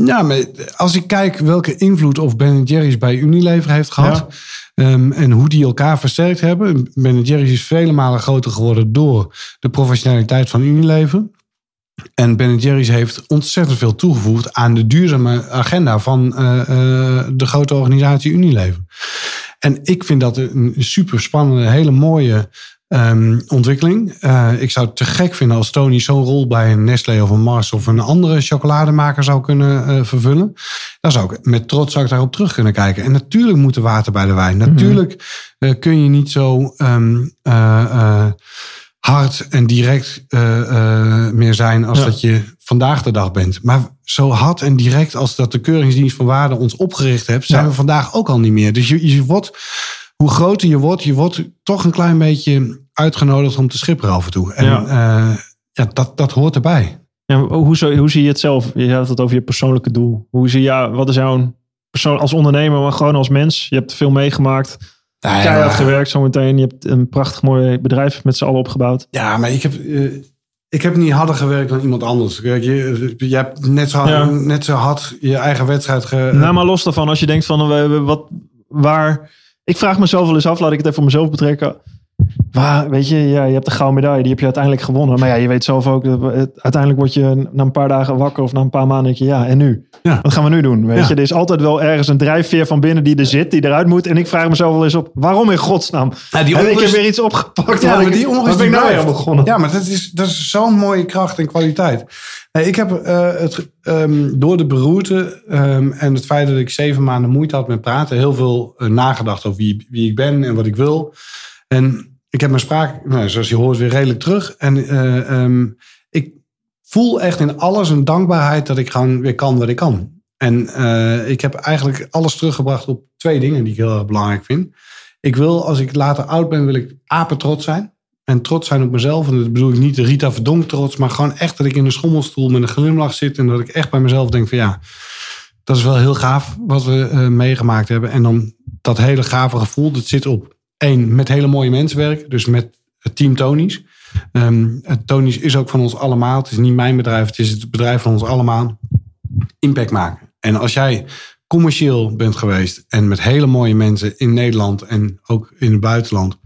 [SPEAKER 2] Ja, maar als ik kijk welke invloed of Ben Jerry's bij Unilever heeft gehad. ehm, en hoe die elkaar versterkt hebben. Ben Jerry's is vele malen groter geworden door de professionaliteit van Unilever. En Ben Jerry's heeft ontzettend veel toegevoegd aan de duurzame agenda van eh, eh, de grote organisatie Unilever. En ik vind dat een super spannende, hele mooie ehm, ontwikkeling. Eh, ik zou het te gek vinden als Tony zo'n rol bij een Nestlé of een Mars of een andere chocolademaker zou kunnen eh, vervullen. Dan zou ik met trots zou ik daarop terug kunnen kijken. En natuurlijk moet er water bij de wijn. Natuurlijk eh, kun je niet zo ehm, eh, eh, hard en direct meer zijn als
[SPEAKER 1] Ja.
[SPEAKER 2] dat je vandaag de dag bent. Maar zo hard en direct als dat de Keuringsdienst van Waarde ons opgericht heeft, zijn
[SPEAKER 1] Ja.
[SPEAKER 2] we vandaag ook al niet meer. Dus je, je wordt, hoe groter je wordt, je wordt toch een klein beetje uitgenodigd om te schipperen af en toe. En
[SPEAKER 1] Ja.
[SPEAKER 2] ja, ja dat, dat hoort erbij.
[SPEAKER 1] Ja, hoe, zo, hoe zie je het zelf? Je had het over je persoonlijke doel. Hoe zie je, wat is jouw persoon als ondernemer, maar gewoon als mens? Je hebt veel meegemaakt.
[SPEAKER 2] Nou
[SPEAKER 1] Keihard gewerkt zometeen. Je hebt een prachtig mooi bedrijf met z'n allen opgebouwd.
[SPEAKER 2] Ja, maar ik heb, eh, ik heb niet harder gewerkt dan iemand anders. Kijk, je, je hebt net zo,
[SPEAKER 1] Ja.
[SPEAKER 2] net zo hard je eigen wedstrijd ge...
[SPEAKER 1] nou, maar los daarvan, als je denkt van wat, waar. Ik vraag mezelf wel eens af, laat ik het even voor mezelf betrekken. Waar, weet je, ja, je hebt de gouden medaille, die heb je uiteindelijk gewonnen. Maar ja, je weet zelf ook, dat het- uiteindelijk word je na een paar dagen wakker of na een paar maanden denk je, ja, en nu?
[SPEAKER 2] Ja.
[SPEAKER 1] Wat gaan we nu doen? Weet
[SPEAKER 2] Ja.
[SPEAKER 1] je, er is altijd wel ergens een drijfveer van binnen die er zit, die eruit moet. En ik vraag mezelf wel eens op, waarom in godsnaam?
[SPEAKER 2] Ja, die
[SPEAKER 1] En ik heb weer iets opgepakt.
[SPEAKER 2] Ja, maar die onrust
[SPEAKER 1] ben ik nou weer begonnen?
[SPEAKER 2] Ja, maar dat is, dat is zo'n mooie kracht en kwaliteit. Nee, ik heb eh, het, ehm, door de beroerte ehm, en het feit dat ik zeven maanden moeite had met praten... heel veel eh, nagedacht over wie, wie ik ben en wat ik wil. En ik heb mijn spraak, nou, zoals je hoort, weer redelijk terug. En eh, ehm, ik voel echt in alles een dankbaarheid dat ik gewoon weer kan wat ik kan. En eh, ik heb eigenlijk alles teruggebracht op twee dingen die ik heel belangrijk vind. Ik wil, als ik later oud ben, wil ik apen trots zijn. En trots zijn op mezelf. En dat bedoel ik niet de Rita Verdonk trots. Maar gewoon echt dat ik in een schommelstoel met een glimlach zit. En dat ik echt bij mezelf denk van ja, dat is wel heel gaaf wat we eh, meegemaakt hebben. En dan dat hele gave gevoel, dat zit op één, met hele mooie mensen werken. Dus met het team Tony's. Ehm, het Tony's is ook van ons allemaal. Het is niet mijn bedrijf, het is het bedrijf van ons allemaal. Impact maken. En als jij commercieel bent geweest en met hele mooie mensen in Nederland en ook in het buitenland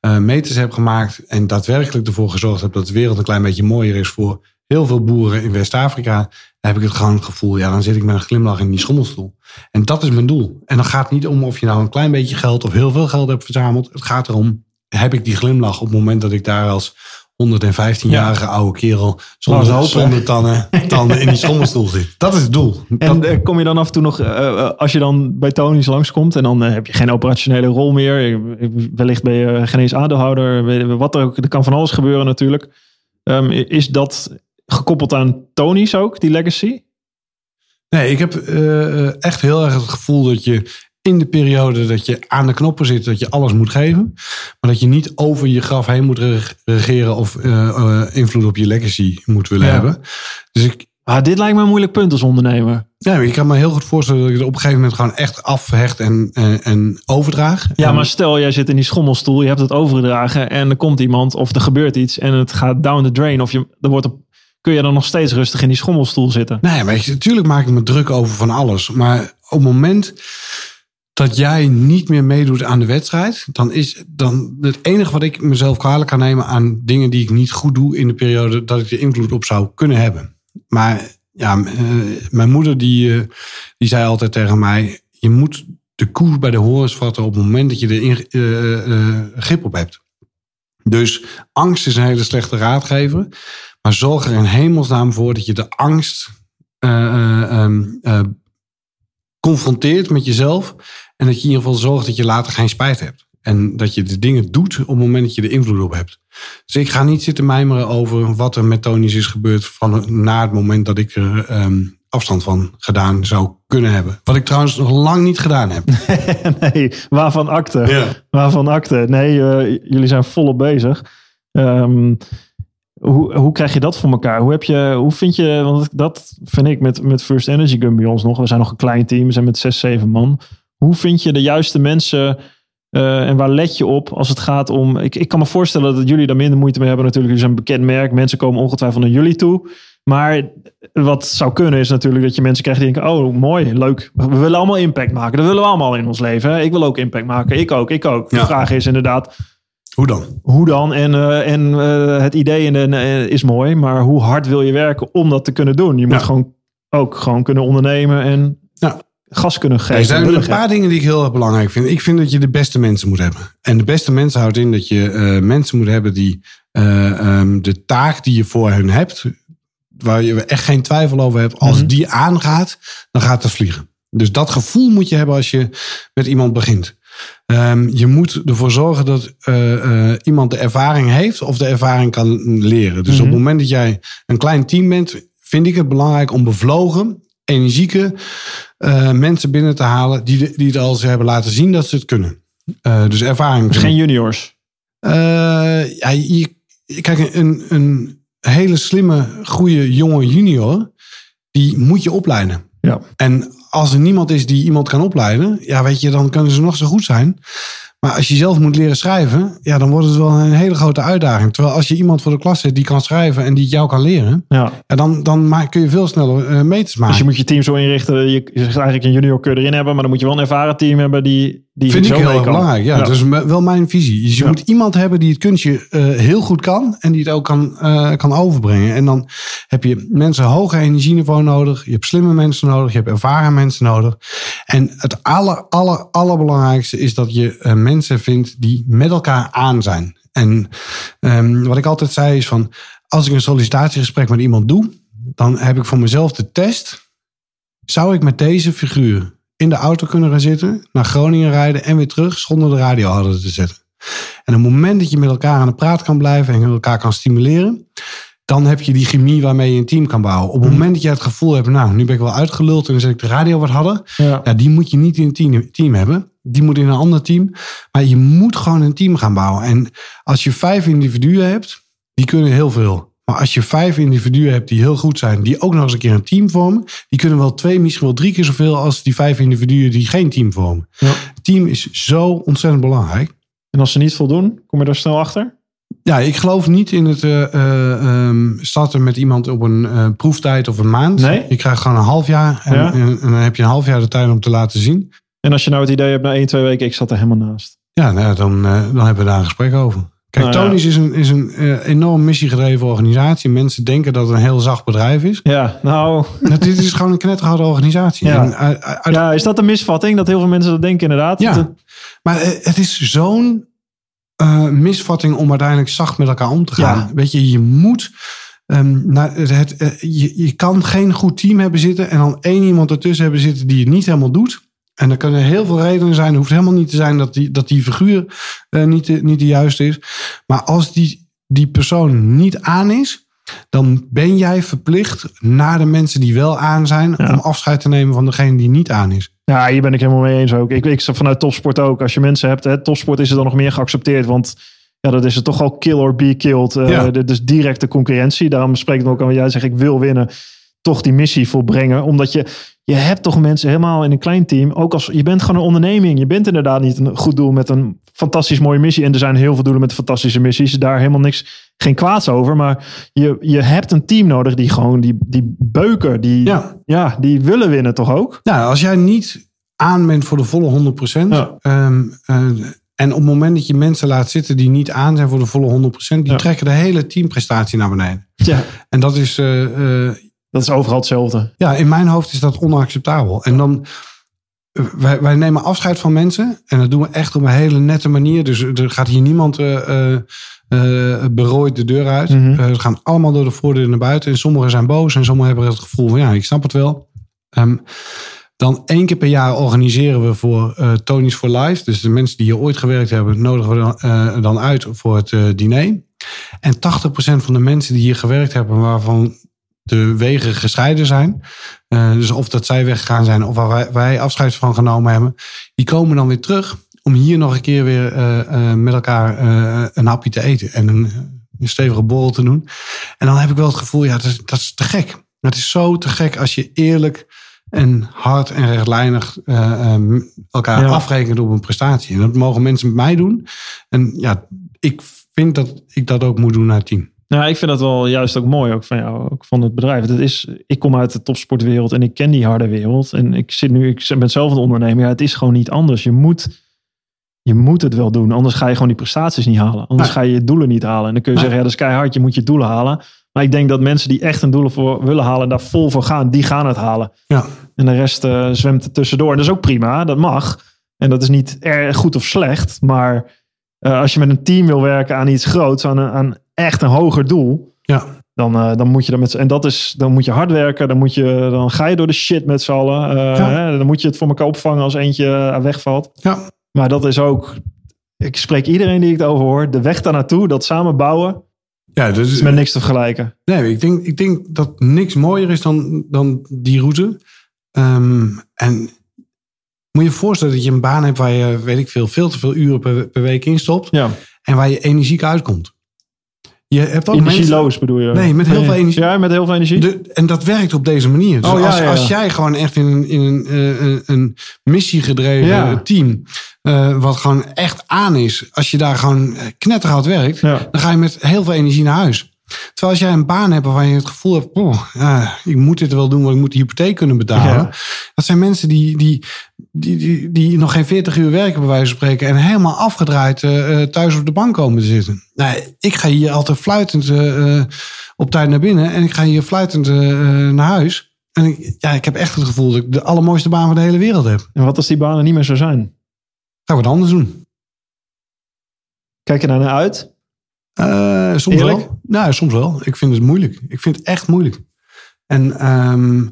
[SPEAKER 2] eh, meters hebt gemaakt en daadwerkelijk ervoor gezorgd hebt dat de wereld een klein beetje mooier is voor heel veel boeren in West-Afrika, dan heb ik het gewoon het gevoel, ja, dan zit ik met een glimlach in die schommelstoel. En dat is mijn doel. En dan gaat het niet om of je nou een klein beetje geld of heel veel geld hebt verzameld. Het gaat erom, heb ik die glimlach op het moment dat ik daar als 115-jarige oude kerel zonder,
[SPEAKER 1] Nou,
[SPEAKER 2] zonder tanden, tanden in die schommelstoel zit. Dat is het doel.
[SPEAKER 1] En
[SPEAKER 2] Dat-
[SPEAKER 1] eh, kom je dan af en toe nog, eh, eh, als je dan bij Tony's langskomt en dan heb je geen operationele rol meer. Wellicht ben je geen eens aandeelhouder, wat er ook. Er kan van alles gebeuren natuurlijk. Ehm, is dat gekoppeld aan Tony's ook, die legacy?
[SPEAKER 2] Nee, ik heb eh, echt heel erg het gevoel dat je in de periode dat je aan de knoppen zit, dat je alles moet geven. Maar dat je niet over je graf heen moet reg- regeren of eh, eh, invloed op je legacy moet willen
[SPEAKER 1] Ja.
[SPEAKER 2] hebben. Dus ik,
[SPEAKER 1] Ah, dit lijkt me een moeilijk punt als ondernemer.
[SPEAKER 2] ja, ik kan me heel goed voorstellen dat ik het op een gegeven moment gewoon echt afhecht en, en, en overdraag.
[SPEAKER 1] Ja,
[SPEAKER 2] En-
[SPEAKER 1] maar stel jij zit in die schommelstoel, je hebt het overgedragen en er komt iemand of er gebeurt iets en het gaat down the drain. Of je, er wordt op, kun je dan nog steeds rustig in die schommelstoel zitten?
[SPEAKER 2] Nee, ik- natuurlijk maak ik me druk over van alles. Maar op het moment dat jij niet meer meedoet aan de wedstrijd, dan is dan het enige wat ik mezelf kwalijk kan nemen aan dingen die ik niet goed doe in de periode dat ik er invloed op zou kunnen hebben. Maar ja, eh, mijn moeder die, eh, die zei altijd tegen mij: je moet de koers bij de horens vatten op het moment dat je er eh, grip op hebt. Dus angst is een hele slechte raadgever. Maar zorg er in hemelsnaam voor dat je de angst eh, eh, ehm, eh, confronteert met jezelf. En dat je in ieder geval zorgt dat je later geen spijt hebt. En dat je de dingen doet op het moment dat je er invloed op hebt. Dus ik ga niet zitten mijmeren over wat er met Tony's is gebeurd. Van, na het moment dat ik er ehm, afstand van gedaan zou kunnen hebben. Wat ik trouwens nog lang niet gedaan heb.
[SPEAKER 1] nee, waarvan akte?
[SPEAKER 2] Ja.
[SPEAKER 1] Waarvan akte? Nee, eh, jullie zijn volop bezig. Ehm, hoe, hoe krijg je dat voor elkaar? Hoe, heb je, hoe vind je, want dat vind ik met, met First Energy Gun bij ons nog. We zijn nog een klein team, we zijn met zes, zeven man. Hoe vind je de juiste mensen eh, en waar let je op als het gaat om... Ik, ik kan me voorstellen dat jullie daar minder moeite mee hebben natuurlijk. Jullie zijn een bekend merk, mensen komen ongetwijfeld naar jullie toe. Maar wat zou kunnen is natuurlijk dat je mensen krijgt die denken... oh, mooi, leuk. We willen allemaal impact maken. Dat willen we allemaal in ons leven. Hè? Ik wil ook impact maken. Ik ook, ik ook. De
[SPEAKER 2] Ja.
[SPEAKER 1] vraag is inderdaad,
[SPEAKER 2] Hoe dan?
[SPEAKER 1] hoe dan? En, eh, en eh, het idee in de, is mooi, maar hoe hard wil je werken om dat te kunnen doen? Je moet
[SPEAKER 2] Ja.
[SPEAKER 1] gewoon ook gewoon kunnen ondernemen en. Gas kunnen geven.
[SPEAKER 2] Er zijn een paar dingen die ik heel erg belangrijk vind. Ik vind dat je de beste mensen moet hebben. En de beste mensen houdt in dat je eh, mensen moet hebben die eh, ehm, de taak die je voor hen hebt, waar je echt geen twijfel over hebt, als
[SPEAKER 1] Mhm.
[SPEAKER 2] die aangaat, dan gaat het vliegen. Dus dat gevoel moet je hebben als je met iemand begint. Ehm, je moet ervoor zorgen dat eh, iemand de ervaring heeft of de ervaring kan leren. Dus
[SPEAKER 1] Mhm.
[SPEAKER 2] op het moment dat jij een klein team bent, vind ik het belangrijk om bevlogen, energieke eh, mensen binnen te halen die, die het al eens hebben laten zien dat ze het kunnen. Eh, dus ervaring.
[SPEAKER 1] Dus geen juniors.
[SPEAKER 2] Eh, ja, je, kijk, een, een hele slimme, goede jonge junior, die moet je opleiden.
[SPEAKER 1] Ja.
[SPEAKER 2] En als er niemand is die iemand kan opleiden, ja, weet je, dan kunnen ze nog zo goed zijn. Maar als je zelf moet leren schrijven, ja, dan wordt het wel een hele grote uitdaging. Terwijl als je iemand voor de klas zet die kan schrijven en die het jou kan leren,
[SPEAKER 1] Ja.
[SPEAKER 2] ja, dan, dan kun je veel sneller eh, meters maken.
[SPEAKER 1] Dus je moet je team zo inrichten. Je je zegt eigenlijk een junior kun je erin hebben, maar dan moet je wel een ervaren team hebben die Die
[SPEAKER 2] Vind ik heel erg belangrijk. Ja,
[SPEAKER 1] Ja.
[SPEAKER 2] dat is wel mijn visie. Dus je
[SPEAKER 1] Ja.
[SPEAKER 2] moet iemand hebben die het kunstje eh, heel goed kan. En die het ook kan, eh, kan overbrengen. En dan heb je mensen hoger energieniveau nodig. Je hebt slimme mensen nodig. Je hebt ervaren mensen nodig. En het aller, aller, allerbelangrijkste is dat je eh, mensen vindt die met elkaar aan zijn. En ehm, wat ik altijd zei is van... Als ik een sollicitatiegesprek met iemand doe... dan heb ik voor mezelf de test... Zou ik met deze figuur in de auto kunnen gaan zitten, naar Groningen rijden en weer terug zonder de radio harder te zetten. En op het moment dat je met elkaar aan de praat kan blijven en elkaar kan stimuleren, dan heb je die chemie waarmee je een team kan bouwen. Op het moment dat je het gevoel hebt, nou, nu ben ik wel uitgeluld en dan zet ik de radio wat harder.
[SPEAKER 1] Ja.
[SPEAKER 2] Ja, die moet je niet in een team, team hebben. Die moet in een ander team. Maar je moet gewoon een team gaan bouwen. En als je vijf individuen hebt, die kunnen heel veel. Maar als je vijf individuen hebt die heel goed zijn, die ook nog eens een keer een team vormen, die kunnen wel twee, misschien wel drie keer zoveel als die vijf individuen die geen team vormen.
[SPEAKER 1] Ja.
[SPEAKER 2] Het team is zo ontzettend belangrijk.
[SPEAKER 1] En als ze niet voldoen, kom je daar snel achter?
[SPEAKER 2] Ja, ik geloof niet in het eh, eh, ehm, starten met iemand op een eh, proeftijd of een maand.
[SPEAKER 1] Nee?
[SPEAKER 2] Je krijgt gewoon een half jaar en,
[SPEAKER 1] Ja.
[SPEAKER 2] en, en dan heb je een half jaar de tijd om te laten zien.
[SPEAKER 1] En als je nou het idee hebt na 1, 2 weken, ik zat er helemaal naast.
[SPEAKER 2] Ja, nou dan, dan hebben we daar een gesprek over. Kijk,
[SPEAKER 1] Nou ja.
[SPEAKER 2] Tony's is een, is een eh, enorm missiegedreven organisatie. Mensen denken dat het een heel zacht bedrijf is.
[SPEAKER 1] Ja, nou,
[SPEAKER 2] dit is gewoon een knetterharde organisatie.
[SPEAKER 1] Ja.
[SPEAKER 2] En, eh, uit-
[SPEAKER 1] ja, is dat een misvatting? Dat heel veel mensen dat denken inderdaad?
[SPEAKER 2] Ja. Maar eh, het is zo'n misvatting om uiteindelijk zacht met elkaar om te gaan.
[SPEAKER 1] Ja.
[SPEAKER 2] Weet je, je moet. naar het, het, je, je kan geen goed team hebben zitten en dan één iemand ertussen hebben zitten die het niet helemaal doet. En er kunnen heel veel redenen zijn. Het hoeft helemaal niet te zijn dat die, dat die figuur eh, niet, de, niet de juiste is. Maar als die, die persoon niet aan is, dan ben jij verplicht naar de mensen die wel aan zijn
[SPEAKER 1] Ja.
[SPEAKER 2] om afscheid te nemen van degene die niet aan is.
[SPEAKER 1] Ja, hier ben ik helemaal mee eens ook. Ik, ik vanuit topsport ook. Als je mensen hebt, hè, topsport is er dan nog meer geaccepteerd. Want ja, dat is het toch al kill or be killed. Eh,
[SPEAKER 2] Ja.
[SPEAKER 1] Dit is directe concurrentie. Daarom spreekt het me ook aan wat jij zegt. Ik wil winnen. Toch die missie volbrengen. Omdat je, je hebt toch mensen helemaal in een klein team. Ook als je bent gewoon een onderneming. Je bent inderdaad niet een goed doel met een fantastisch mooie missie. En er zijn heel veel doelen met fantastische missies. Daar helemaal niks, geen kwaads over. Maar je, je hebt een team nodig die gewoon die, die beuken. Die,
[SPEAKER 2] Ja.
[SPEAKER 1] ja, die willen winnen toch ook?
[SPEAKER 2] Nou, als jij niet aan bent voor de volle 100%.
[SPEAKER 1] Ja.
[SPEAKER 2] ehm, eh, en op het moment dat je mensen laat zitten die niet aan zijn voor de volle 100%, die
[SPEAKER 1] Ja.
[SPEAKER 2] trekken de hele teamprestatie naar beneden.
[SPEAKER 1] Ja.
[SPEAKER 2] En dat is, eh,
[SPEAKER 1] Dat is overal hetzelfde.
[SPEAKER 2] ja, in mijn hoofd is dat onacceptabel. En dan, eh, wij, wij nemen afscheid van mensen en dat doen we echt op een hele nette manier. Dus er gaat hier niemand eh, berooid de deur uit. Eh, ze gaan allemaal door de voordeur naar buiten. En sommigen zijn boos en sommigen hebben het gevoel van ja, ik snap het wel. Ehm, dan één keer per jaar organiseren we voor eh Tony's for Life. Dus de mensen die hier ooit gewerkt hebben, nodigen we dan, dan uit voor het diner. En 80% van de mensen die hier gewerkt hebben, waarvan de wegen gescheiden zijn. eh, dus of dat zij weggegaan zijn of waar wij, wij afscheid van genomen hebben. Die komen dan weer terug om hier nog een keer weer eh, eh, met elkaar een hapje te eten. En een, een stevige borrel te doen. En dan heb ik wel het gevoel, ja, dat is, dat is te gek. Het is zo te gek als je eerlijk en hard en rechtlijnig eh, eh, elkaar
[SPEAKER 1] Ja.
[SPEAKER 2] afrekent op een prestatie. En dat mogen mensen met mij doen. En ja, ik vind dat ik dat ook moet doen naar het team.
[SPEAKER 1] Nou, ik vind dat wel juist ook mooi ook van jou, ook van het bedrijf. Dat is, ik kom uit de topsportwereld en ik ken die harde wereld. En ik zit nu, ik ben zelf een ondernemer. Ja, het is gewoon niet anders. Je moet, je moet het wel doen. Anders ga je gewoon die prestaties niet halen. Anders
[SPEAKER 2] Nee.
[SPEAKER 1] ga je je doelen niet halen. En dan kun je
[SPEAKER 2] Nee.
[SPEAKER 1] zeggen, ja, dat is keihard. Je moet je doelen halen. Maar ik denk dat mensen die echt een doelen voor willen halen, en daar vol voor gaan, die gaan het halen.
[SPEAKER 2] Ja.
[SPEAKER 1] En de rest eh, zwemt er tussendoor. En dat is ook prima, dat mag. En dat is niet erg goed of slecht. Maar eh, als je met een team wil werken aan iets groots, aan, een, aan echt een hoger doel,
[SPEAKER 2] Ja,
[SPEAKER 1] dan, eh, dan moet je er met en dat is dan moet je hard werken. Dan moet je dan ga je door de shit met z'n allen. Eh,
[SPEAKER 2] Ja.
[SPEAKER 1] hè, dan moet je het voor elkaar opvangen als eentje wegvalt.
[SPEAKER 2] ja.
[SPEAKER 1] Maar dat is ook. Ik spreek iedereen die ik het over hoor. De weg daar naartoe, dat samen bouwen,
[SPEAKER 2] ja
[SPEAKER 1] is
[SPEAKER 2] is,
[SPEAKER 1] met niks te vergelijken.
[SPEAKER 2] Nee, ik denk, ik denk dat niks mooier is dan, dan die route. Ehm, en moet je je voorstellen dat je een baan hebt waar je, weet ik veel, veel te veel uren per, per week instopt.
[SPEAKER 1] Ja.
[SPEAKER 2] En waar je energiek uitkomt. Je hebt ook mensen...
[SPEAKER 1] Energieloos bedoel je?
[SPEAKER 2] Nee, met heel veel energie.
[SPEAKER 1] Ja, met heel veel energie.
[SPEAKER 2] De, en dat werkt op deze manier. Dus
[SPEAKER 1] Oh, ja,
[SPEAKER 2] als,
[SPEAKER 1] ja,
[SPEAKER 2] als jij gewoon echt in een, in een, eh, een, een missiegedreven
[SPEAKER 1] Ja.
[SPEAKER 2] team, eh, wat gewoon echt aan is, als je daar gewoon knetterhard werkt, dan ga je met heel veel energie naar huis. Terwijl als jij een baan hebt waarvan je het gevoel hebt, oh, ik moet dit wel doen, want ik moet de hypotheek kunnen betalen.
[SPEAKER 1] Ja.
[SPEAKER 2] Dat zijn mensen die, die, die, die, die nog geen 40 uur werken, bij wijze van spreken, en helemaal afgedraaid eh, eh, thuis op de bank komen te zitten. Nee, ik ga hier altijd fluitend eh, op tijd naar binnen en ik ga hier fluitend naar huis. En ik, ja, ik heb echt het gevoel dat ik de allermooiste baan van de hele wereld heb.
[SPEAKER 1] En wat als die banen niet meer zo zijn?
[SPEAKER 2] Ga ik wat anders doen.
[SPEAKER 1] Kijk je daar naar uit?
[SPEAKER 2] Eh, soms
[SPEAKER 1] Eerlijk?
[SPEAKER 2] wel. Nou, soms wel. Ik vind het moeilijk. Ik vind het echt moeilijk. En ehm,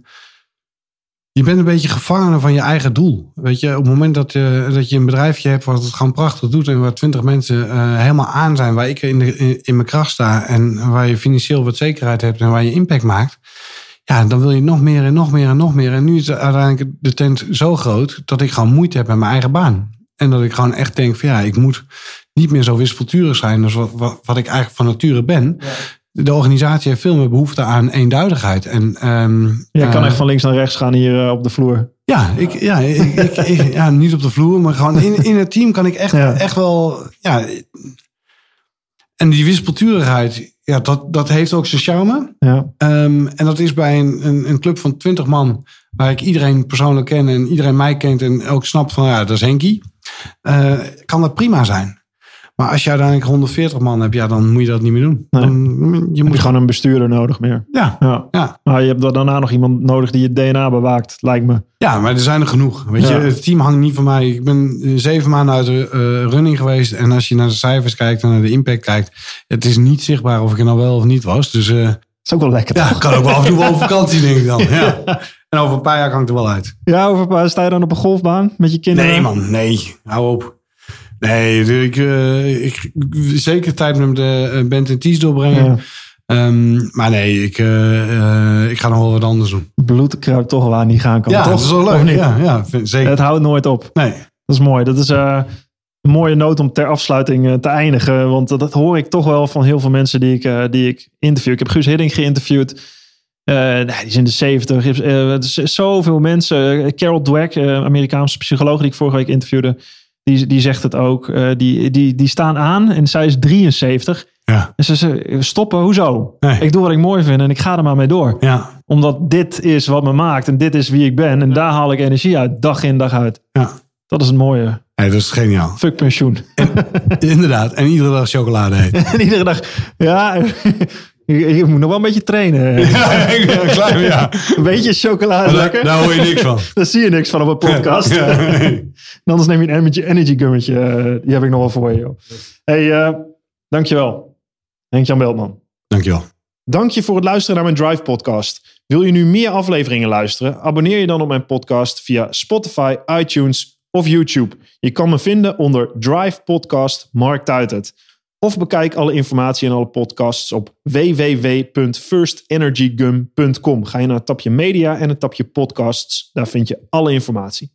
[SPEAKER 2] je bent een beetje gevangene van je eigen doel. Weet je, op het moment dat je, dat je een bedrijfje hebt wat het gewoon prachtig doet en waar twintig mensen eh, helemaal aan zijn, waar ik in, de, in, in mijn kracht sta en waar je financieel wat zekerheid hebt en waar je impact maakt. Ja, dan wil je nog meer en nog meer en nog meer. En nu is uiteindelijk de tent zo groot dat ik gewoon moeite heb met mijn eigen baan. En dat ik gewoon echt denk van ja, ik moet niet meer zo wispelturig zijn als wat, wat, wat ik eigenlijk van nature ben. De organisatie heeft veel meer behoefte aan eenduidigheid. En,
[SPEAKER 1] Je kan
[SPEAKER 2] eh,
[SPEAKER 1] echt van links naar rechts gaan hier eh, op de vloer.
[SPEAKER 2] ja, ik, ja, ik, ik- ik- ja, niet op de vloer, maar gewoon in, in het team kan ik echt,
[SPEAKER 1] Ja.
[SPEAKER 2] echt wel. Ja, en die wispelturigheid, ja, dat, dat heeft ook zijn charme.
[SPEAKER 1] Ja.
[SPEAKER 2] Ehm, en dat is bij een, een, een club van 20 man, waar ik iedereen persoonlijk ken en iedereen mij kent en ook snapt van ja, dat is Henkie. eh, kan dat prima zijn. Maar als je uiteindelijk 140 man hebt, ja, dan moet je dat niet meer doen.
[SPEAKER 1] Nee.
[SPEAKER 2] Dan, je moet
[SPEAKER 1] gewoon een bestuurder nodig meer.
[SPEAKER 2] Ja,
[SPEAKER 1] Ja.
[SPEAKER 2] ja.
[SPEAKER 1] Maar je hebt daarna nog iemand nodig die je DNA bewaakt, lijkt me.
[SPEAKER 2] Ja, maar er zijn er genoeg. Weet
[SPEAKER 1] Ja.
[SPEAKER 2] je, het team hangt niet van mij. Ik ben eh, zeven maanden uit de eh, running geweest. En als je naar de cijfers kijkt en naar de impact kijkt. Het is niet zichtbaar of ik er nou wel of niet was. Dus eh,
[SPEAKER 1] Dat is ook wel lekker.
[SPEAKER 2] ja,
[SPEAKER 1] toch?
[SPEAKER 2] kan ook wel af en toe wel op vakantie, denk ik dan. Ja. En over een paar jaar kan ik er wel uit.
[SPEAKER 1] Ja, over een paar sta je dan op een golfbaan met je kinderen?
[SPEAKER 2] Nee, man, nee. Hou op. Nee, ik, eh, ik zeker tijd met de eh, band en Ties doorbrengen.
[SPEAKER 1] Ja.
[SPEAKER 2] Ehm, maar nee, ik, eh, ik ga nog wel wat anders doen.
[SPEAKER 1] Bloed kruipt toch wel aan die gaan kan.
[SPEAKER 2] ja,
[SPEAKER 1] toch?
[SPEAKER 2] dat is wel
[SPEAKER 1] Of
[SPEAKER 2] leuk.
[SPEAKER 1] niet?
[SPEAKER 2] Ja, ja, vind- zeker.
[SPEAKER 1] Het houdt nooit op.
[SPEAKER 2] Nee.
[SPEAKER 1] Dat is mooi. Dat is een mooie noot om ter afsluiting te eindigen. Want dat, hoor ik toch wel van heel veel mensen die ik, die ik interview. Ik heb Guus Hiddink geïnterviewd. Nou, die is in de 70. Eh, het is zoveel mensen. Carol Dweck, Amerikaanse psycholoog die ik vorige week interviewde. Die, die zegt het ook. Eh, die, die, die staan aan en zij is 73.
[SPEAKER 2] Ja.
[SPEAKER 1] En ze stoppen, hoezo?
[SPEAKER 2] Nee.
[SPEAKER 1] Ik doe wat ik mooi vind en ik ga er maar mee door.
[SPEAKER 2] Ja.
[SPEAKER 1] Omdat dit is wat me maakt en dit is wie ik ben. En daar haal ik energie uit, dag in dag uit.
[SPEAKER 2] Ja.
[SPEAKER 1] Dat is het mooie.
[SPEAKER 2] Nee, dat is geniaal.
[SPEAKER 1] Fuck pensioen.
[SPEAKER 2] Inderdaad. En iedere dag chocolade eten.
[SPEAKER 1] en iedere dag, ja, je, je moet nog wel een beetje trainen.
[SPEAKER 2] ja, klein, ja.
[SPEAKER 1] Een beetje chocolade
[SPEAKER 2] Daar,
[SPEAKER 1] lekker.
[SPEAKER 2] daar hoor je niks van.
[SPEAKER 1] Daar zie je niks van op een podcast.
[SPEAKER 2] Ja.
[SPEAKER 1] Anders neem je een energy, energy gummetje. eh, die heb ik nog wel voor je. Joh. hey, eh, dankjewel. Henk-Jan Beltman.
[SPEAKER 2] Dankjewel.
[SPEAKER 1] Dank je voor het luisteren naar mijn Drive podcast. Wil je nu meer afleveringen luisteren? Abonneer je dan op mijn podcast via Spotify, iTunes of YouTube. Je kan me vinden onder Drive Podcast Mark Tuitert. Of bekijk alle informatie en alle podcasts op www.firstenergygum.com. Ga je naar het tapje media en het tapje podcasts. Daar vind je alle informatie.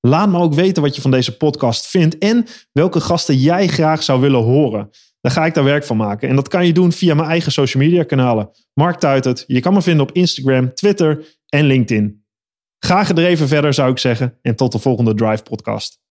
[SPEAKER 1] Laat me ook weten wat je van deze podcast vindt en welke gasten jij graag zou willen horen. Dan ga ik daar werk van maken. En dat kan je doen via mijn eigen social media kanalen. Mark Tuitert. Je kan me vinden op Instagram, Twitter en LinkedIn. Ga gedreven verder zou ik zeggen. En tot de volgende Drive podcast.